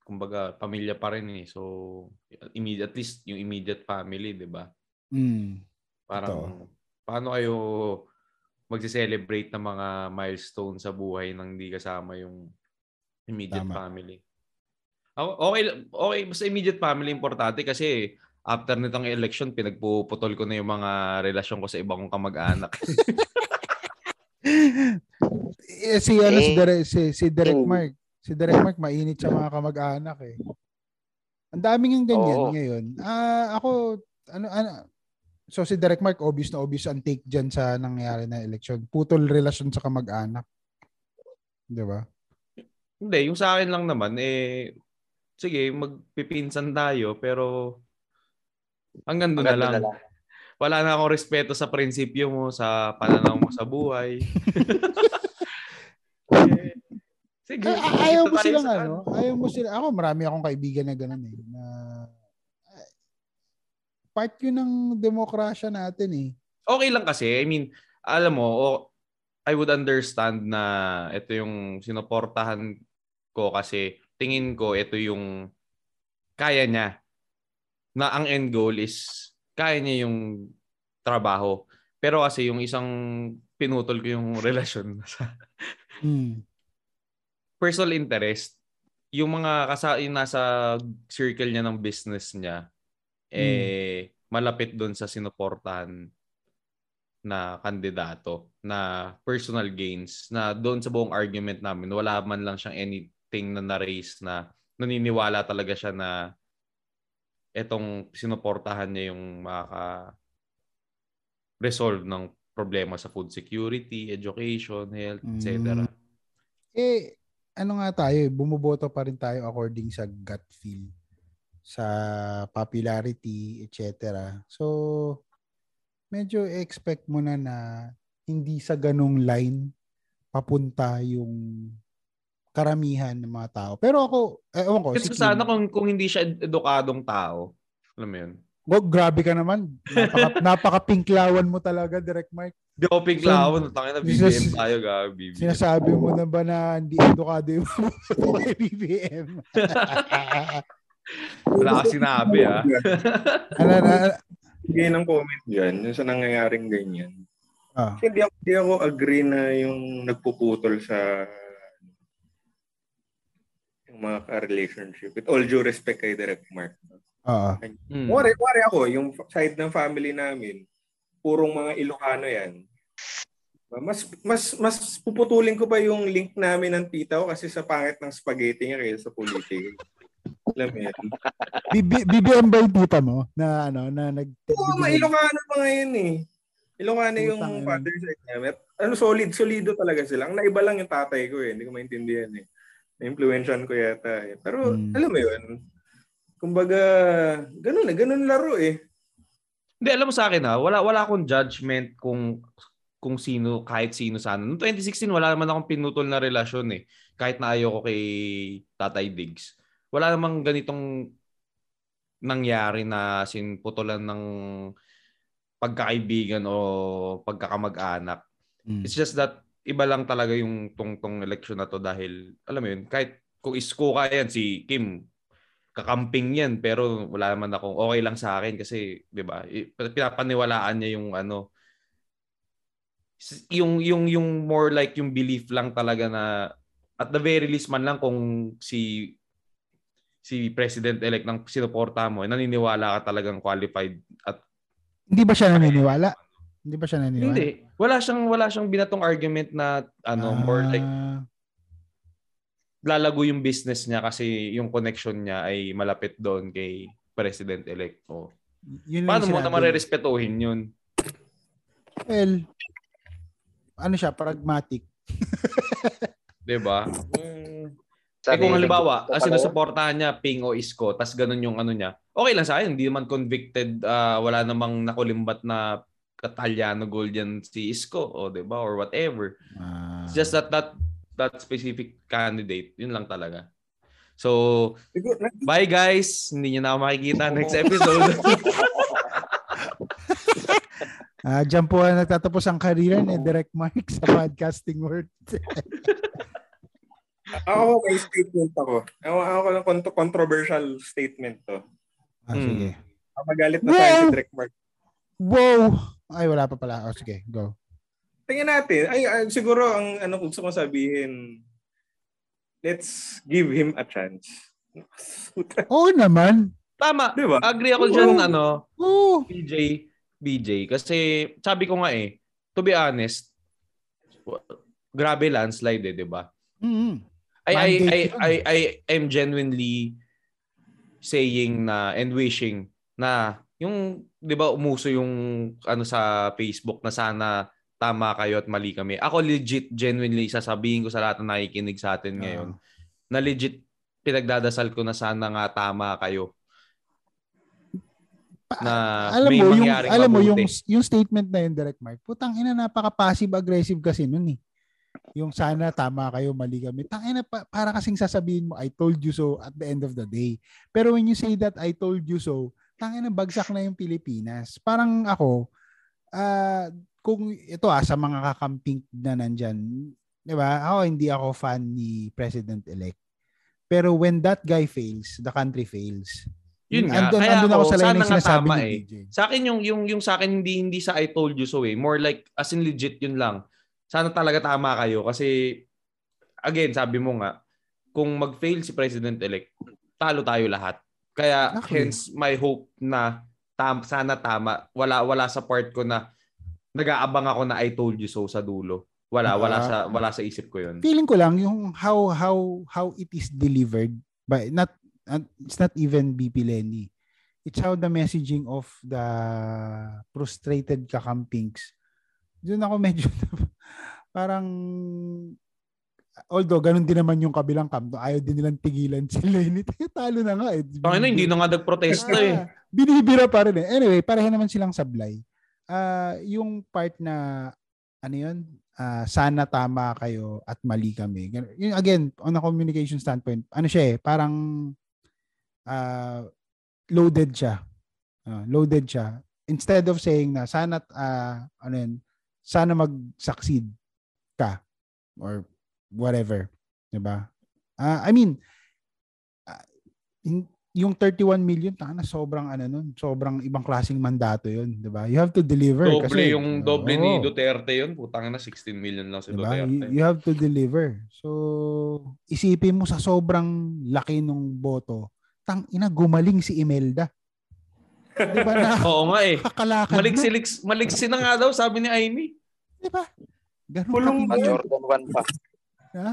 [SPEAKER 2] kumbaga, pamilya pa rin eh. So, immediate, at least yung immediate family, di ba?
[SPEAKER 5] Mm.
[SPEAKER 2] Parang, paano kayo magse-celebrate ng mga milestone sa buhay nang di kasama yung immediate
[SPEAKER 5] Tama.
[SPEAKER 2] family? Okay, okay, basta immediate family importante kasi after nitong election, pinagpuputol ko na yung mga relasyon ko sa ibang kong kamag-anak.
[SPEAKER 5] Eh, si ano si
[SPEAKER 7] Eh,
[SPEAKER 5] Derek si, si Derek
[SPEAKER 7] eh.
[SPEAKER 5] Mark. Si Derek Mark mainit sa mga kamag-anak eh. Ang daming yung ganyan
[SPEAKER 7] Oo.
[SPEAKER 5] ngayon. Ah, ako ano ano So si Derek Mark obvious na obvious ang take diyan sa nangyari na election. Putol relasyon sa kamag-anak. 'Di ba?
[SPEAKER 2] Hindi, yung sa akin lang naman, eh, sige, magpipinsan tayo, pero hanggang doon na lang.
[SPEAKER 7] na lang.
[SPEAKER 2] Wala na akong respeto sa prinsipyo mo, sa pananaw mo sa buhay. [LAUGHS] Eh, sige.
[SPEAKER 5] Ay, ay- ayaw mo silang
[SPEAKER 2] sa
[SPEAKER 5] ano? Ayaw mo sila. Ako marami akong kaibigan na ganoon eh, part yun ng demokrasya natin eh.
[SPEAKER 2] Okay lang kasi, I mean, alam mo, I would understand na ito yung sinuportahan ko kasi tingin ko ito yung kaya niya. Na ang end goal is kaya niya yung trabaho. Pero kasi yung isang pinutol ko yung [LAUGHS] relasyon sa
[SPEAKER 5] Mm.
[SPEAKER 2] personal interest, yung mga kasa yung nasa circle niya ng business niya, eh, malapit doon sa sinuportahan na kandidato na personal gains na doon sa buong argument namin wala man lang siyang anything na na-raise na naniniwala talaga siya na etong sinuportahan niya yung makaka resolve ng problema sa food security, education, health, etc.
[SPEAKER 5] Mm. Eh, ano nga tayo, eh, bumuboto pa rin tayo according sa gut feel, sa popularity, etc. So, medyo expect mo na na hindi sa ganong line papunta yung karamihan ng mga tao. Pero ako, eh, ewan ko,
[SPEAKER 2] Kasi
[SPEAKER 5] si
[SPEAKER 2] sana kung, kung hindi siya edukadong tao, alam mo yun,
[SPEAKER 5] Wag, grabe ka naman. Napaka, [LAUGHS] napaka-pinklawan mo talaga, Direct Mike.
[SPEAKER 2] Di ako piglawan. Tangin na BBM
[SPEAKER 5] Sinas-
[SPEAKER 2] tayo, gabi. BBM.
[SPEAKER 5] Sinasabi mo na ba na hindi edukado yung [LAUGHS] BBM? [LAUGHS]
[SPEAKER 2] Wala ka sinabi, ah.
[SPEAKER 5] ano, na,
[SPEAKER 8] Bigay ng comment dyan, yung sa nangyayaring ganyan.
[SPEAKER 5] ah,
[SPEAKER 8] Hindi ako, hindi ako agree na yung nagpuputol sa yung mga ka-relationship. With all due respect kay Direct Mark.
[SPEAKER 5] oo.
[SPEAKER 2] Hmm.
[SPEAKER 8] Wari, wari ako, yung side ng family namin, purong mga Ilocano yan. Mas mas mas puputulin ko pa yung link namin ng tita ko kasi sa pangit ng spaghetti niya kaysa sa politika. Yan?
[SPEAKER 5] BB- BBM ba yung tita mo na ano na nag
[SPEAKER 8] Oo, mga Ilocano mga yun eh. Ilocano yung
[SPEAKER 5] Putang
[SPEAKER 8] father side niya. Ano, solid, solido talaga sila. Ang naiba lang yung tatay ko eh. Hindi ko maintindihan eh. Na-influensyan ko yata eh. Pero
[SPEAKER 5] Hmm.
[SPEAKER 8] alam mo yun, kumbaga, ganun na, ganun laro eh.
[SPEAKER 2] Hindi, alam mo sa akin ha, wala, wala akong judgment kung kung sino, kahit sino sana. Noong 2016, wala naman akong pinutol na relasyon eh. Kahit na ayoko kay Tatay Diggs. Wala namang ganitong nangyari na sinputulan ng pagkakaibigan o pagkakamag-anak.
[SPEAKER 5] Mm.
[SPEAKER 2] It's just that iba lang talaga yung tungtong election na to dahil, alam mo yun, kahit kung isko ka yan, si Kim, kakamping yan, pero wala naman akong okay lang sa akin kasi, di ba, pinapaniwalaan niya yung ano, yung, yung, yung more like yung belief lang talaga na, at the very least man lang kung si si president-elect ng sinuporta mo, eh, naniniwala ka talagang qualified at
[SPEAKER 5] Hindi ba siya naniniwala? Hindi ba siya naniniwala?
[SPEAKER 2] hindi. Wala siyang wala siyang binatong argument na ano more like
[SPEAKER 5] Ah,
[SPEAKER 2] lalago yung business niya kasi yung connection niya ay malapit doon kay president-elect. O,
[SPEAKER 5] yun
[SPEAKER 2] paano mo naman rerespetuhin yun?
[SPEAKER 5] Well, ano siya, pragmatic.
[SPEAKER 2] 'Di ba? Eh
[SPEAKER 7] Sabi,
[SPEAKER 2] kung halimbawa,
[SPEAKER 7] nag-
[SPEAKER 2] as sinusuportahan niya Ping o Isko, tas ganun yung ano niya, okay lang sa akin. Hindi naman convicted, ah, wala namang nakulimbat na Italiano gold yan si Isko, o 'di ba? Or whatever.
[SPEAKER 5] Ah,
[SPEAKER 2] It's just that that that specific candidate, yun lang talaga. So, bye guys. Hindi niyo na ako makikita next episode. [LAUGHS]
[SPEAKER 5] ah, dyan po ang nagtatapos ang career ni Direct Mark sa podcasting world. [LAUGHS]
[SPEAKER 8] ako may statement ako. Ako, ako lang kont- controversial statement to.
[SPEAKER 5] Ah,
[SPEAKER 2] Mm.
[SPEAKER 5] sige.
[SPEAKER 8] Ako magalit na
[SPEAKER 5] Wow!
[SPEAKER 8] tayo si Direk Mark.
[SPEAKER 5] Wow! Ay, wala pa pala. Oh, sige, go.
[SPEAKER 8] Tingnan natin. Ay, ay, siguro ang ano gusto ko sabihin, let's give him a chance. [LAUGHS]
[SPEAKER 5] Oo naman.
[SPEAKER 2] Tama.
[SPEAKER 8] Di ba?
[SPEAKER 2] Agree ako dyan,
[SPEAKER 8] Oo.
[SPEAKER 2] ano,
[SPEAKER 5] Oo.
[SPEAKER 2] BJ, BJ. Kasi, sabi ko nga eh, to be honest, grabe landslide eh, di ba?
[SPEAKER 5] Mm-hmm.
[SPEAKER 2] I, I, I, I, I, am genuinely saying na and wishing na yung 'di ba umuso yung ano sa Facebook na sana tama kayo at mali kami. Ako legit genuinely sasabihin ko sa lahat na nakikinig sa atin ngayon na legit pinagdadasal ko na sana nga tama kayo. Na
[SPEAKER 5] alam
[SPEAKER 2] may
[SPEAKER 5] mo yung alam mo yung yung statement na yun direct Mark. Putang ina napaka passive aggressive kasi noon eh. Yung sana tama kayo mali kami. Tangina pa, para kasing sasabihin mo I told you so at the end of the day. Pero when you say that I told you so, tangina bagsak na yung Pilipinas. Parang ako ah kung ito ah sa mga kakamping na nandyan, 'di ba? Ako hindi ako fan ni President elect. Pero when that guy fails, the country fails.
[SPEAKER 2] Yun nga.
[SPEAKER 5] Andun,
[SPEAKER 2] Kaya
[SPEAKER 5] andun ako
[SPEAKER 2] ako,
[SPEAKER 5] sa line
[SPEAKER 2] nga
[SPEAKER 5] sinasabi
[SPEAKER 2] tama
[SPEAKER 5] ni
[SPEAKER 2] eh.
[SPEAKER 5] DJ.
[SPEAKER 2] Sa akin yung yung yung sa akin hindi hindi sa I told you so eh. More like as in legit yun lang. Sana talaga tama kayo kasi again, sabi mo nga kung mag-fail si President elect, talo tayo lahat. Kaya
[SPEAKER 5] Exactly.
[SPEAKER 2] hence my hope na tam, sana tama. Wala wala sa part ko na nag-aabang ako na I told you so sa dulo. Wala wala
[SPEAKER 5] Ah.
[SPEAKER 2] sa wala sa isip ko yun.
[SPEAKER 5] feeling ko lang yung how how how it is delivered by not uh, it's not even BP Lenny it's how the messaging of the frustrated kakampings. Doon ako medyo [LAUGHS] parang although ganun din naman yung kabilang camp, no, ayaw din nilang tigilan [LAUGHS] sila. Hindi talo na nga eh.
[SPEAKER 2] Tangina, hindi na nga nagprotesta eh.
[SPEAKER 5] Binibira pa rin eh. Anyway, pareho naman silang sablay. Ah, yung part na ano yun, ah, sana tama kayo at mali kami. Gan- Yun, again, on a communication standpoint, ano siya eh, parang ah, loaded siya. Ah, loaded siya. Instead of saying na sana ah, ano yun, sana mag-succeed ka or whatever, 'di ba? Ah, I mean, ah, in- yung 31 million, taka na sobrang ano nun, sobrang ibang klaseng mandato 'yun, 'di ba? You have to deliver
[SPEAKER 2] Doble
[SPEAKER 5] kasi
[SPEAKER 2] yung doble ni
[SPEAKER 5] Oo.
[SPEAKER 2] Duterte yun. Putang na 16 million lang si
[SPEAKER 5] Diba?
[SPEAKER 2] Duterte.
[SPEAKER 5] you have to deliver. So, isipin mo sa sobrang laki nung boto, tang ina gumaling si Imelda. 'Di ba na? [LAUGHS]
[SPEAKER 2] Oo nga eh.
[SPEAKER 5] Kakalakad na.
[SPEAKER 2] Maliksi, maliksi na nga daw, sabi ni Amy.
[SPEAKER 5] 'Di ba? Ganun
[SPEAKER 8] Pulong.
[SPEAKER 7] Pa Jordan 1 pa.
[SPEAKER 5] Ha?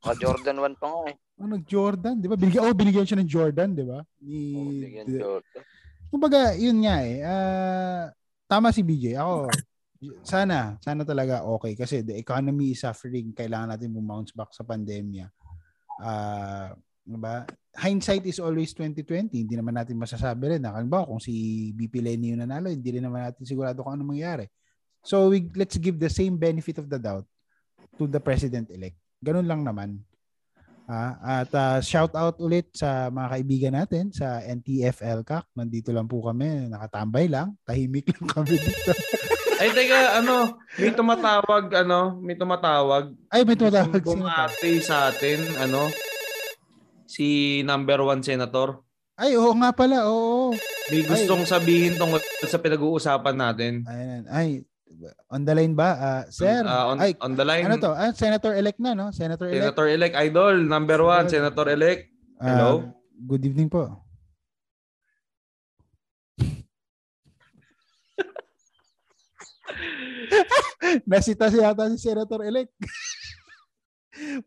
[SPEAKER 7] Pa Jordan 1 pa nga eh.
[SPEAKER 5] Oh, nag-Jordan, 'di ba? Binigyan oh, binigyan siya ng Jordan, 'di ba? Ni
[SPEAKER 7] Oh, bigyan Jordan.
[SPEAKER 5] Kumbaga, yun nga eh. Ah, tama si BJ. Ako, sana, sana talaga okay. Kasi the economy is suffering. Kailangan natin bumounce back sa pandemya. Ah, diba? Hindsight is always 2020. Hindi naman natin masasabi rin. Na, halimbawa, kung si BP Lenny yung nanalo, hindi rin naman natin sigurado kung ano mangyari. So, we, let's give the same benefit of the doubt to the president-elect. Ganun lang naman. Ah, at ah, shout out ulit sa mga kaibigan natin sa NTFL CAC. Nandito lang po kami, nakatambay lang, tahimik lang kami dito. [LAUGHS]
[SPEAKER 2] Ay, teka, ano, may tumatawag, ano, may tumatawag.
[SPEAKER 5] Ay, may tumatawag
[SPEAKER 2] ate sa atin, ano, si number one senator.
[SPEAKER 5] Ay, oo nga pala, oo.
[SPEAKER 2] May gustong sabihin tungkol sa pinag-uusapan natin.
[SPEAKER 5] Ayan, ay, on the line ba? Ah, sir,
[SPEAKER 2] Ah, on,
[SPEAKER 5] ay,
[SPEAKER 2] on the line,
[SPEAKER 5] ano to? Ah, Senator-elect na, no? Senator-elect.
[SPEAKER 2] Senator-elect Idol, number one. Senator-elect.
[SPEAKER 5] Ah,
[SPEAKER 2] hello?
[SPEAKER 5] good evening po. [LAUGHS] Nasita siya yata si Senator-elect. [LAUGHS]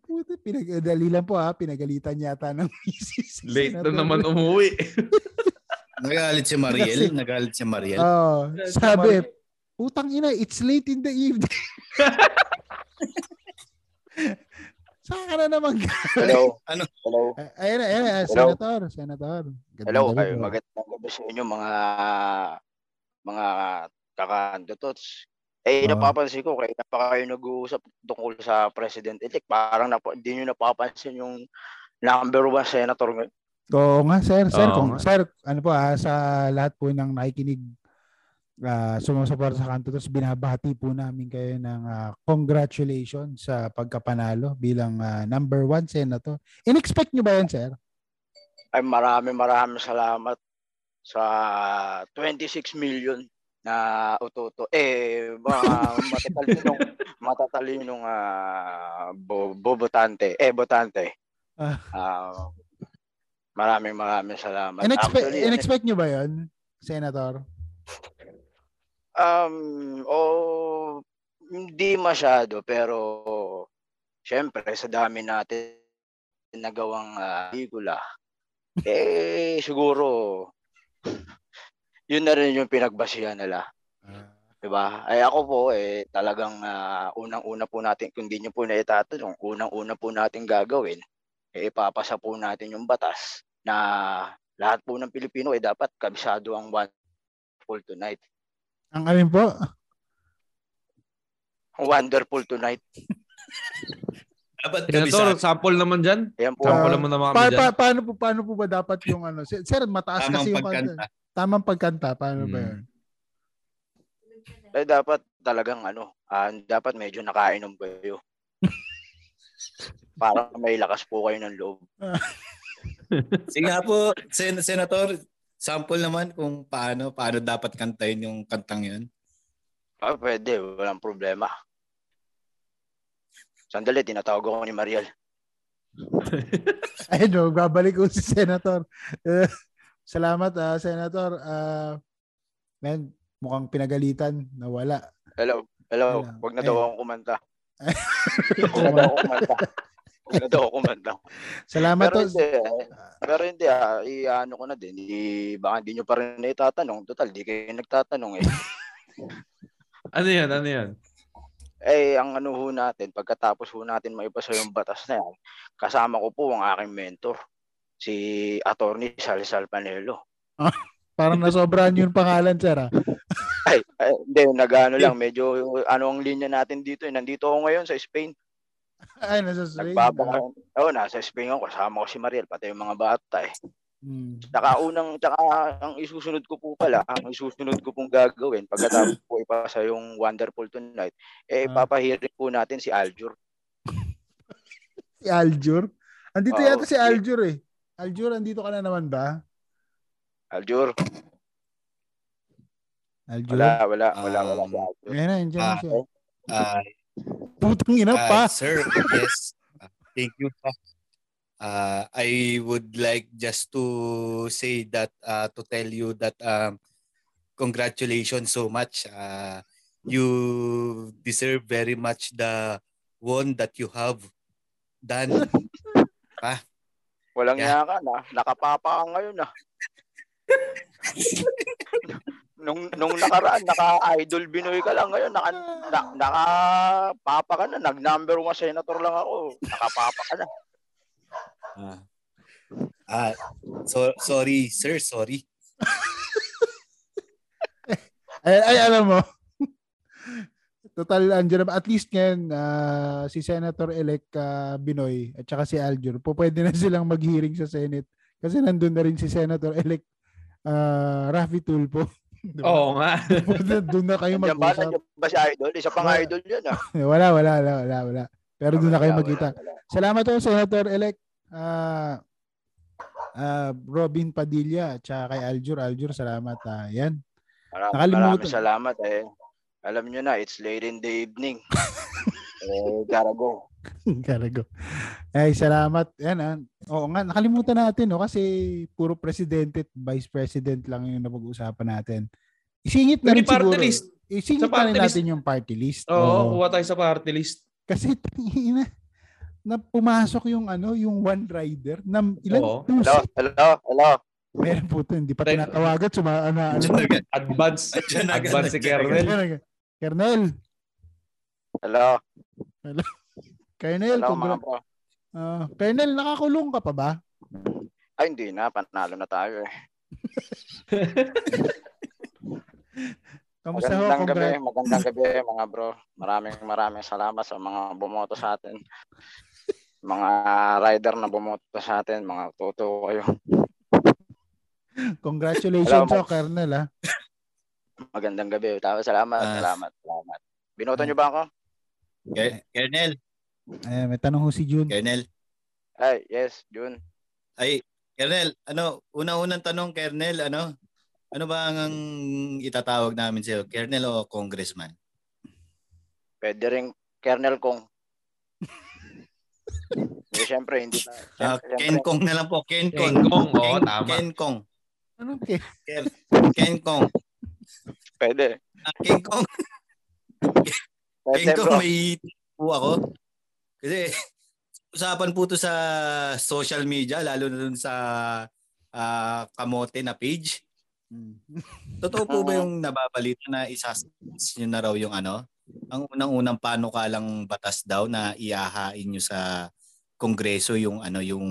[SPEAKER 5] Puta, pinag-dali lang po ha. Pinagalitan yata ng [LAUGHS] misis. si
[SPEAKER 2] Late na
[SPEAKER 5] Senator.
[SPEAKER 2] naman umuwi.
[SPEAKER 4] Nagalit si Mariel. Nagalit si Mariel.
[SPEAKER 5] Oh, sabi, putang ina, it's late in the evening. [LAUGHS] Saan ka na naman galing?
[SPEAKER 7] Hello.
[SPEAKER 4] Ano?
[SPEAKER 7] Hello.
[SPEAKER 5] Ay- Ayun na, ayun na,
[SPEAKER 7] Hello.
[SPEAKER 5] senator, senator. Gandang
[SPEAKER 7] Hello.
[SPEAKER 5] gabi
[SPEAKER 7] magandang gabi sa inyo mga mga kakandotots. Eh,
[SPEAKER 5] Oo.
[SPEAKER 7] napapansin ko, kaya pa kayo nag-uusap tungkol sa President-elect. Parang napa, di nyo napapansin yung number one senator ngayon.
[SPEAKER 5] Oo nga, sir. Sir,
[SPEAKER 2] Oo
[SPEAKER 5] kung, sir, ano po ah, sa lahat po ng nakikinig uh, sumusuporta sa kanto, tapos binabati po namin kayo ng ah, congratulations sa pagkapanalo bilang ah, number one senator. In-expect nyo ba yan, sir?
[SPEAKER 7] Ay, marami marami salamat sa 26 million na ututo. Eh, mga matatalinong [LAUGHS] matatalinong bo, bobotante. Eh, botante.
[SPEAKER 5] Ah,
[SPEAKER 7] maraming maraming salamat.
[SPEAKER 5] In-expect,
[SPEAKER 7] Actually,
[SPEAKER 5] in-expect nyo ba yan, senator?
[SPEAKER 7] Um, oh, hindi masyado pero syempre sa dami natin nagawang uh, pelikula, eh siguro yun na rin yung pinagbasihan nila.
[SPEAKER 5] Ah,
[SPEAKER 7] 'Di ba? Ay ako po eh talagang ah, unang-una po natin kung di niyo po na itatanong, unang-una po natin gagawin eh ipapasa po natin yung batas na lahat po ng Pilipino ay dapat kabisado ang one full tonight.
[SPEAKER 5] Ang alin po?
[SPEAKER 7] Wonderful tonight.
[SPEAKER 4] Dapat
[SPEAKER 2] Senator, sample naman dyan.
[SPEAKER 7] Ayan po.
[SPEAKER 2] Sample naman naman
[SPEAKER 5] Pa, pa, paano po paano po ba dapat yung ano? Sir, sir, mataas
[SPEAKER 4] Tamang
[SPEAKER 5] kasi yung
[SPEAKER 4] pagkanta.
[SPEAKER 5] Tamang pagkanta, paano ba
[SPEAKER 2] Hmm.
[SPEAKER 5] yun?
[SPEAKER 7] Eh, dapat talagang ano, ah, dapat medyo nakainom kayo. Para may lakas po kayo ng loob. [LAUGHS]
[SPEAKER 4] Sige nga po, Sen- Senator, sample naman kung paano paano dapat kantahin yung kantang yun.
[SPEAKER 7] Ah, pwede, walang problema. Sandali, tinatawag ako ni Mariel. [LAUGHS]
[SPEAKER 5] Ayun, no, babalik ko si Senator. Eh, [LAUGHS] salamat, ah, Senator. Ah, man, mukhang pinagalitan na wala.
[SPEAKER 7] Hello, hello.
[SPEAKER 5] Hello.
[SPEAKER 7] Huwag na
[SPEAKER 5] Eh.
[SPEAKER 7] daw akong kumanta. [LAUGHS] Huwag na daw akong kumanta. Na document lang.
[SPEAKER 5] Salamat
[SPEAKER 7] Pero
[SPEAKER 5] to.
[SPEAKER 7] hindi, pero hindi ah, i-ano ko na din, i, baka hindi nyo pa rin na itatanong. Total, di kayo nagtatanong eh. [LAUGHS]
[SPEAKER 2] Ano yan? Ano yan?
[SPEAKER 7] Eh, ang ano ho natin, pagkatapos ho natin maipasa yung batas na yan, kasama ko po ang aking mentor, si Attorney Salsal Panelo. [LAUGHS]
[SPEAKER 5] Parang nasobrahan yung pangalan, sir. ah.
[SPEAKER 7] Ay, ay hindi, nag-ano lang, [LAUGHS] medyo ano ang linya natin dito. Eh. Nandito ako ngayon sa Spain. [LAUGHS]
[SPEAKER 5] Ay, nasa Spain.
[SPEAKER 7] Nagbabaka. Oo, nasa Spain ako. Kasama ko si Mariel, pati yung mga bata eh.
[SPEAKER 5] Hmm.
[SPEAKER 7] Tsaka unang, tsaka ang isusunod ko po pala, ang isusunod ko pong gagawin pagkatapos po ipasa yung Wonderful Tonight, eh
[SPEAKER 5] Ah.
[SPEAKER 7] papahiring po natin si Aljur. [LAUGHS]
[SPEAKER 5] Si Aljur. Andito
[SPEAKER 7] Oo,
[SPEAKER 5] yata si Aljur eh. Aljur, andito ka na naman ba?
[SPEAKER 7] Aljur,
[SPEAKER 5] Aljur?
[SPEAKER 7] wala, wala, wala, wala
[SPEAKER 4] Um,
[SPEAKER 7] Aljur.
[SPEAKER 5] Ayan na, andyan na
[SPEAKER 4] Ah,
[SPEAKER 5] siya.
[SPEAKER 4] Ah,
[SPEAKER 5] Putang ina
[SPEAKER 4] ah,
[SPEAKER 5] pa.
[SPEAKER 4] sir, yes. Ah, Thank you. Uh, I would like just to say that uh, to tell you that um, congratulations so much. Uh, you deserve very much the one that you have done. [LAUGHS]
[SPEAKER 7] Walang
[SPEAKER 4] Yeah.
[SPEAKER 7] yeah. ka na. Nakapapa ka ngayon ah. [LAUGHS] nung nung nakaraan naka-idol Binoy ka lang ngayon naka na, nakapapa ka na nag number one senator lang ako nakapapa ka na
[SPEAKER 4] Ah, ah, so, sorry, sir, sorry. [LAUGHS]
[SPEAKER 5] Ay, ay alam mo. Total, andyan. At least ngayon, ah, si Senator-elect ah, Binoy at saka si Aljur, po pwede na silang mag-hearing sa Senate. Kasi nandun na rin si Senator-elect ah, Raffy Tulfo. [LAUGHS] Di ba?
[SPEAKER 2] Oo nga. [LAUGHS]
[SPEAKER 5] doon na kayo mag-usap.
[SPEAKER 7] nandiyan ba si idol isa pang
[SPEAKER 5] Wala.
[SPEAKER 7] idol yan ah [LAUGHS]
[SPEAKER 5] wala, wala, wala, wala, wala. Pero doon na kayo magkita.
[SPEAKER 7] wala, wala.
[SPEAKER 5] Salamat po, Senator-elect ah ah, Robin Padilla at saka kay Aljur. Aljur, salamat. ah. yan.
[SPEAKER 7] Maraming,
[SPEAKER 5] Nakalimutan.
[SPEAKER 7] maraming salamat eh alam nyo na it's late in the evening eh gotta go [LAUGHS]
[SPEAKER 5] Karago. Ay, salamat. Yan, ah. Oo nga, nakalimutan natin, no? Kasi puro presidente at vice president lang yung napag-uusapan natin. Isingit na rin
[SPEAKER 2] party
[SPEAKER 5] siguro.
[SPEAKER 2] list.
[SPEAKER 5] Isingit
[SPEAKER 2] Sa
[SPEAKER 5] na rin
[SPEAKER 2] party list.
[SPEAKER 5] natin yung party list.
[SPEAKER 2] Oo, kuha tayo sa party list.
[SPEAKER 5] Kasi, [LAUGHS] ina, na pumasok yung ano, yung one rider na ilan?
[SPEAKER 2] Oo.
[SPEAKER 5] Two
[SPEAKER 7] hello hello hello
[SPEAKER 5] Meron po ito, hindi pa tinatawagan. Suma, ano, ano,
[SPEAKER 2] Advance. Advance si. Kernel.
[SPEAKER 5] Kernel,
[SPEAKER 7] hello hello
[SPEAKER 5] congra-
[SPEAKER 7] mga bro
[SPEAKER 5] ah, Kernel, nakakulong ka pa ba?
[SPEAKER 7] ay hindi na panalo na tayo eh [LAUGHS]
[SPEAKER 5] Kamusta ho?
[SPEAKER 7] Magandang gabi,
[SPEAKER 5] Congrats.
[SPEAKER 7] magandang gabi mga bro. Maraming maraming salamat sa mga bumoto sa atin. Mga rider na bumoto sa atin, mga totoo kayo.
[SPEAKER 5] Congratulations
[SPEAKER 7] Hello,
[SPEAKER 5] ho, Kernel, ah.
[SPEAKER 7] Magandang gabi. Tama, salamat,
[SPEAKER 4] Ah.
[SPEAKER 7] salamat, salamat. Binoto niyo ba ako?
[SPEAKER 4] Kernel,
[SPEAKER 5] Ayan, may tanong ho si June.
[SPEAKER 4] Kernel.
[SPEAKER 7] Ay, yes, June.
[SPEAKER 4] Ay, Kernel, ano, una-unang tanong, Kernel, ano? Ano ba ang, itatawag namin sa'yo? Kernel o congressman?
[SPEAKER 7] Pwede rin Kernel Kong. [LAUGHS] eh, syempre, hindi na.
[SPEAKER 4] Ah,
[SPEAKER 7] syempre,
[SPEAKER 4] Ken Kong na lang po. Ken Kong.
[SPEAKER 2] Kenkong, oo,
[SPEAKER 4] Ken,
[SPEAKER 2] tama.
[SPEAKER 4] Ken Kong.
[SPEAKER 5] Anong ke?
[SPEAKER 4] Ken Kong.
[SPEAKER 7] Pwede.
[SPEAKER 4] Ah, Ken Kong.
[SPEAKER 7] Pwede,
[SPEAKER 4] Ken Kong,
[SPEAKER 7] bro.
[SPEAKER 4] may po ako. Kasi, [LAUGHS] usapan po to sa social media, lalo na dun sa ah, kamote na page.
[SPEAKER 5] Hmm. [LAUGHS]
[SPEAKER 4] Totoo po ba yung nababalita na isas nyo na raw yung ano? Ang unang-unang panukalang batas daw na iahain nyo sa kongreso yung ano yung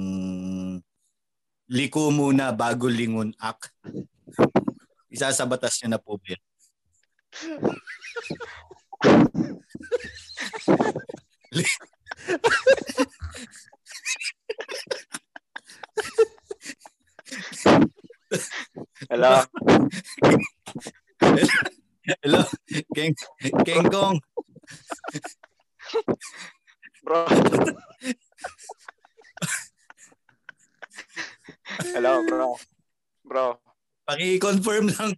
[SPEAKER 4] liko muna bago lingon act. [LAUGHS] Isa sa batas nyo na po ba yun?
[SPEAKER 7] Hello.
[SPEAKER 4] Hello, King, King Kong.
[SPEAKER 7] Bro. Hello, bro. Bro.
[SPEAKER 4] Paki-confirm lang.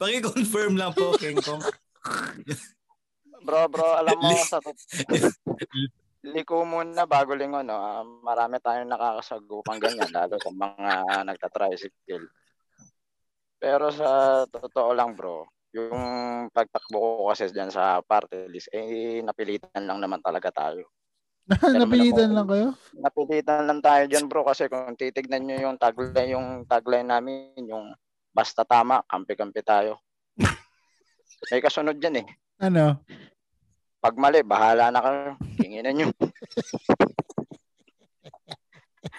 [SPEAKER 4] Paki-confirm lang po, King Kong.
[SPEAKER 7] Bro, bro, alam mo sa [LAUGHS] liko muna bago lingon, no? Ah, marami tayong nakakasagupang ganyan, lalo sa mga nagta-tricycle. Pero sa totoo lang, bro, yung pagtakbo ko kasi dyan sa party list, eh, napilitan lang naman talaga tayo. [LAUGHS]
[SPEAKER 5] Napilitan lang kayo?
[SPEAKER 7] napilitan lang tayo dyan bro kasi kung titignan nyo yung tagline, yung tagline namin, yung basta tama, kampi-kampi tayo. [LAUGHS] May kasunod dyan eh.
[SPEAKER 5] Ano?
[SPEAKER 7] Pag mali, bahala na kayo. Kinginan nyo.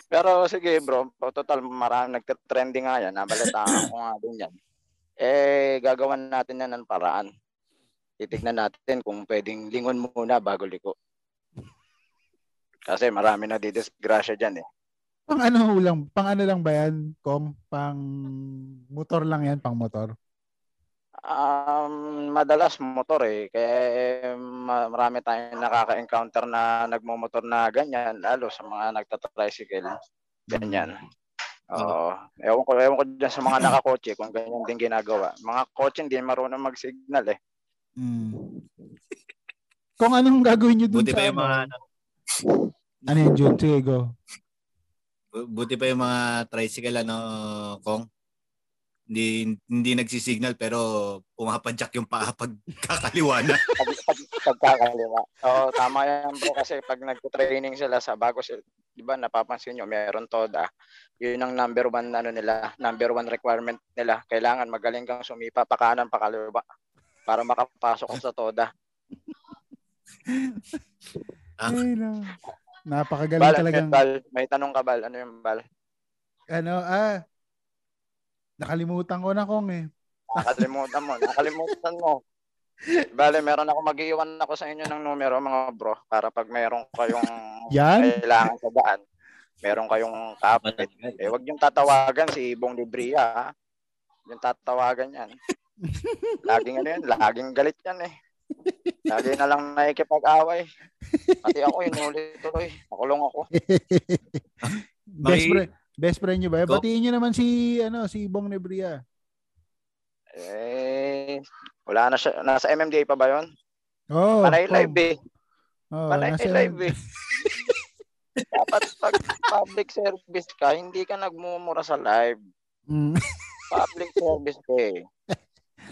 [SPEAKER 7] Pero sige bro, total marami nagka-trending nga yan. Nabalitaan ko nga din yan. Eh, gagawan natin yan ng paraan. Titignan natin kung pwedeng lingon muna bago liko. Kasi marami na didisgrasya dyan eh.
[SPEAKER 5] Pang ano lang, pang ano lang ba yan, Kong? Pang motor lang yan, pang motor.
[SPEAKER 7] Um, madalas motor eh. Kaya eh, ma- marami tayong nakaka-encounter na nagmumotor na ganyan, lalo sa mga nagtatricycle. Ganyan. Oo. Ewan ko, ewan ko dyan sa mga nakakotse kung ganyan din ginagawa. Mga kotse hindi marunong mag-signal eh.
[SPEAKER 5] Mm. [LAUGHS] Kung anong gagawin nyo dun
[SPEAKER 4] Buti
[SPEAKER 5] sa
[SPEAKER 4] pa yung
[SPEAKER 5] ano?
[SPEAKER 4] mga
[SPEAKER 5] Ano yun, Jun? Sige, go.
[SPEAKER 4] bu- buti pa yung mga tricycle ano, Kong. Hindi hindi nagsisignal pero pumapadyak yung paa pag kakaliwa na. [LAUGHS]
[SPEAKER 7] Pag, pag, pagkakaliwa. Oo, tama yan bro kasi pag nagpo-training sila sa bago sila, di ba napapansin nyo, meron TODA. Yun ang number one ano nila, number one requirement nila. Kailangan magaling kang sumipa pa kanan pa kaliwa para makapasok ka sa TODA.
[SPEAKER 4] Ah.
[SPEAKER 5] Ay, no. Napakagaling
[SPEAKER 7] Bal,
[SPEAKER 5] talagang,
[SPEAKER 7] Bal, may tanong ka Bal, ano yung Bal?
[SPEAKER 5] ano, ah, nakalimutan ko na, Kong eh.
[SPEAKER 7] Nakalimutan mo, nakalimutan mo. Bale, meron ako mag-iwan ako sa inyo ng numero mga bro para pag meron kayong
[SPEAKER 5] Yan?
[SPEAKER 7] kailangan sa daan, meron kayong kapit. Eh, wag yung tatawagan si Ibong Libria. ha? Yung tatawagan yan. Laging ano yan, laging galit yan eh. Lagi na lang nakikipag-away. Pati ako, inuli tuloy. Makulong ako.
[SPEAKER 5] best, friend, best friend nyo ba?
[SPEAKER 4] Go.
[SPEAKER 5] Batiin nyo naman si, ano, si Bong Nebria.
[SPEAKER 7] Eh, wala na siya. Nasa MMDA pa ba yun?
[SPEAKER 5] Oh,
[SPEAKER 7] Panay live eh.
[SPEAKER 5] Oh,
[SPEAKER 7] Panay
[SPEAKER 5] nasa-
[SPEAKER 7] live eh. [LAUGHS] Dapat pag public service ka, hindi ka nagmumura sa live.
[SPEAKER 5] Mm. [LAUGHS]
[SPEAKER 7] Public service ka eh.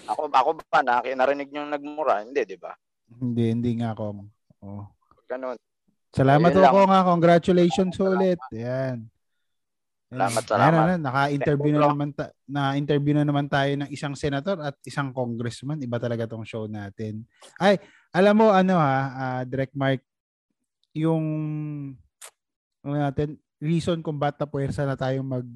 [SPEAKER 7] Ako, ako ba na, narinig nyo nagmura? Hindi, di ba?
[SPEAKER 5] Hindi, hindi nga, Kong. Oh.
[SPEAKER 7] Ganun.
[SPEAKER 5] Salamat
[SPEAKER 7] Ayun lang.
[SPEAKER 5] Kong. ha. Congratulations ulit. Yan.
[SPEAKER 7] Salamat, salamat.
[SPEAKER 5] ano, naka-interview na naman ta- na-interview na naman tayo ng isang senator at isang congressman. Iba talaga tong show natin. Ay, alam mo ano ha, ah, Direct Mark, yung ano natin, reason kung ba't na puwersa na tayong mag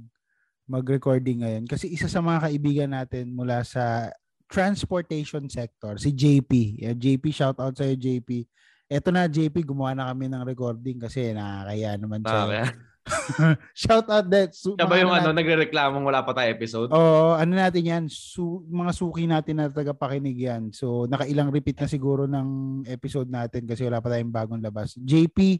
[SPEAKER 5] mag-recording ngayon kasi isa sa mga kaibigan natin mula sa transportation sector, si JP. Yeah, JP, shout out sa JP. Eto na JP, gumawa na kami ng recording kasi nakakaya naman siya.
[SPEAKER 2] Kaya, [LAUGHS]
[SPEAKER 5] Shout out that. Su-
[SPEAKER 2] siya ba yung ano,
[SPEAKER 5] natin-
[SPEAKER 2] nagre-reklamong wala pa tayo episode?
[SPEAKER 5] Oo, ano natin yan, su- mga suki natin na tagapakinig yan. So, nakailang repeat na siguro ng episode natin kasi wala pa tayong bagong labas. JP,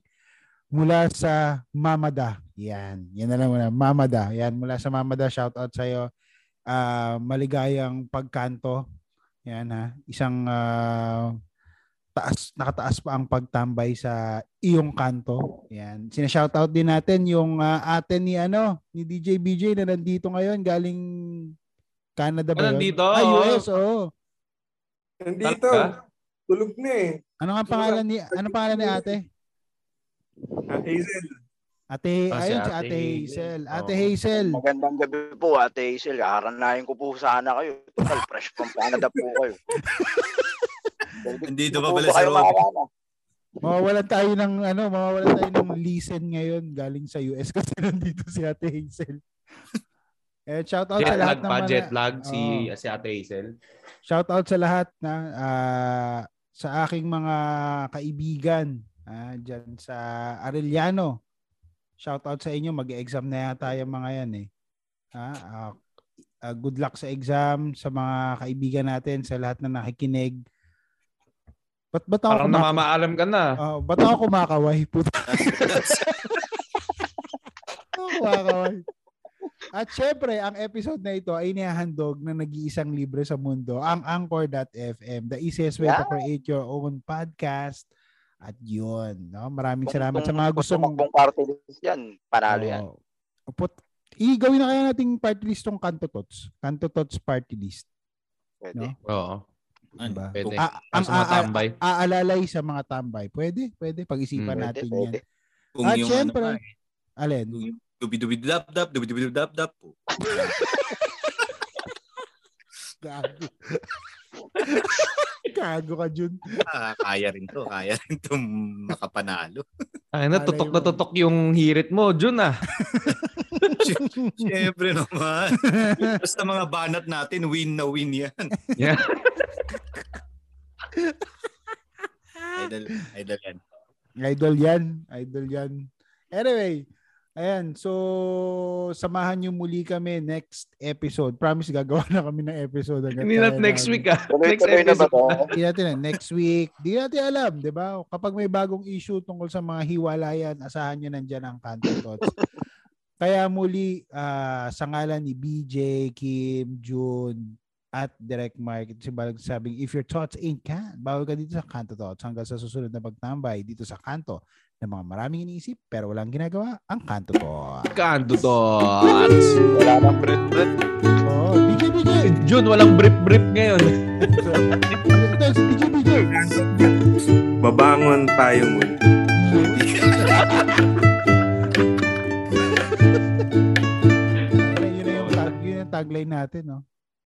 [SPEAKER 5] mula sa Mamada. Yan. Yan na lang muna. Mamada. Yan. Mula sa Mamada, shout out sa'yo. Ah, maligayang pagkanto. Yan ha. Isang ah, taas, nakataas pa ang pagtambay sa iyong kanto. Yan. Sina-shoutout din natin yung ah, ate ni ano, ni DJ BJ na nandito ngayon galing Canada ba
[SPEAKER 2] Ah,
[SPEAKER 5] yun?
[SPEAKER 2] nandito?
[SPEAKER 5] Ah, US, oo.
[SPEAKER 8] Nandito. Tulog na eh.
[SPEAKER 5] Ano nga pangalan ni ano pangalan ni ate?
[SPEAKER 8] Ah, Hazel.
[SPEAKER 5] Ate,
[SPEAKER 2] si
[SPEAKER 5] ayun si
[SPEAKER 2] Ate
[SPEAKER 5] Ate Hazel. Ate
[SPEAKER 2] Oo.
[SPEAKER 5] Hazel.
[SPEAKER 7] Magandang gabi po, Ate Hazel. Aranahin ko po sana kayo. Total, fresh from Canada po kayo. [LAUGHS]
[SPEAKER 4] Nandito pa
[SPEAKER 7] Hindi
[SPEAKER 4] pala sa
[SPEAKER 7] maarana.
[SPEAKER 5] Mawawalan tayo ng ano, mawawalan tayo ng listen ngayon galing sa US [LAUGHS] kasi nandito si Ate Hazel. Eh, shout out sa
[SPEAKER 2] Jet
[SPEAKER 5] lahat
[SPEAKER 2] lag
[SPEAKER 5] ng
[SPEAKER 2] pa,
[SPEAKER 5] mga-
[SPEAKER 2] jet lag si,
[SPEAKER 5] Oo.
[SPEAKER 2] si Ate Hazel.
[SPEAKER 5] Shout out sa lahat na ah, sa aking mga kaibigan ah, dyan sa Arellano. Shout out sa inyo, mag-exam na yata yung mga yan eh. Ah, ah, ah, good luck sa exam sa mga kaibigan natin, sa lahat na nakikinig. Ba't ba't ako
[SPEAKER 2] Parang
[SPEAKER 5] kumaka-
[SPEAKER 2] namamaalam ka na.
[SPEAKER 5] Oh, ba't ako kumakaway? Puta. [LAUGHS] Ako kumakaway. At syempre, ang episode na ito ay inihahandog na nag-iisang libre sa mundo, ang Anchor.fm, the easiest way to
[SPEAKER 7] Yeah.
[SPEAKER 5] create your own podcast. At yun, no? maraming
[SPEAKER 7] Kung-
[SPEAKER 5] salamat sa
[SPEAKER 7] kung
[SPEAKER 5] mga
[SPEAKER 7] gusto
[SPEAKER 5] gustong...
[SPEAKER 7] magbong party list yan, panalo yan.
[SPEAKER 5] Oo. Put, i-gawin na kaya nating party list tong Kanto Tots. Kanto Tots party list.
[SPEAKER 7] Pwede.
[SPEAKER 5] No?
[SPEAKER 2] Oo.
[SPEAKER 5] Diba?
[SPEAKER 2] Pwede.
[SPEAKER 5] Ah, ang
[SPEAKER 2] mga tambay.
[SPEAKER 5] aalalay sa mga tambay. Pwede, pwede. Pag-isipan
[SPEAKER 2] Mm.
[SPEAKER 5] natin
[SPEAKER 7] Pwede,
[SPEAKER 5] yan.
[SPEAKER 4] Kung
[SPEAKER 5] At
[SPEAKER 4] yung
[SPEAKER 5] syempre,
[SPEAKER 4] ano, nga, eh,
[SPEAKER 5] alin?
[SPEAKER 4] yung dubi-dubi-dap-dap, dubi-dubi-dap-dap po.
[SPEAKER 5] Gago. [LAUGHS] Gago ka, Jun.
[SPEAKER 4] Ah, kaya rin to. Kaya rin to makapanalo. [LAUGHS]
[SPEAKER 2] Ay na, tutok na tutok yung hirit mo, Jun ah. [LAUGHS]
[SPEAKER 4] Siyempre naman. Basta mga banat natin, win na win yan.
[SPEAKER 2] Yeah.
[SPEAKER 4] Idol, idol yan.
[SPEAKER 5] Idol yan. Idol yan. Anyway, ayan. So, samahan nyo muli kami next episode. Promise, gagawa na kami ng episode.
[SPEAKER 2] Hindi na next
[SPEAKER 5] namin.
[SPEAKER 2] week ah. Next episode.
[SPEAKER 7] to? [LAUGHS]
[SPEAKER 5] Di natin na. Next week. Di natin alam, di ba? Kapag may bagong issue tungkol sa mga hiwalayan, asahan nyo nandyan ang Kanto Tots. Kaya muli, ah, sa ngalan ni BJ, Kim, June, at Direct Mark, ito si Balag sabing, if your thoughts ain't can, bawal ka dito sa Kanto Tots hanggang sa susunod na pagtambay dito sa Kanto ng mga maraming iniisip pero walang ginagawa, ang Kanto Tots.
[SPEAKER 2] Kanto tots.
[SPEAKER 7] Wala nang bret-bret.
[SPEAKER 5] Oh, BJ, BJ!
[SPEAKER 2] Jun, walang brief-brief ngayon.
[SPEAKER 5] Ito, si BJ, BJ!
[SPEAKER 8] Babangon tayo muli.
[SPEAKER 5] Yun na yung tagline natin, no?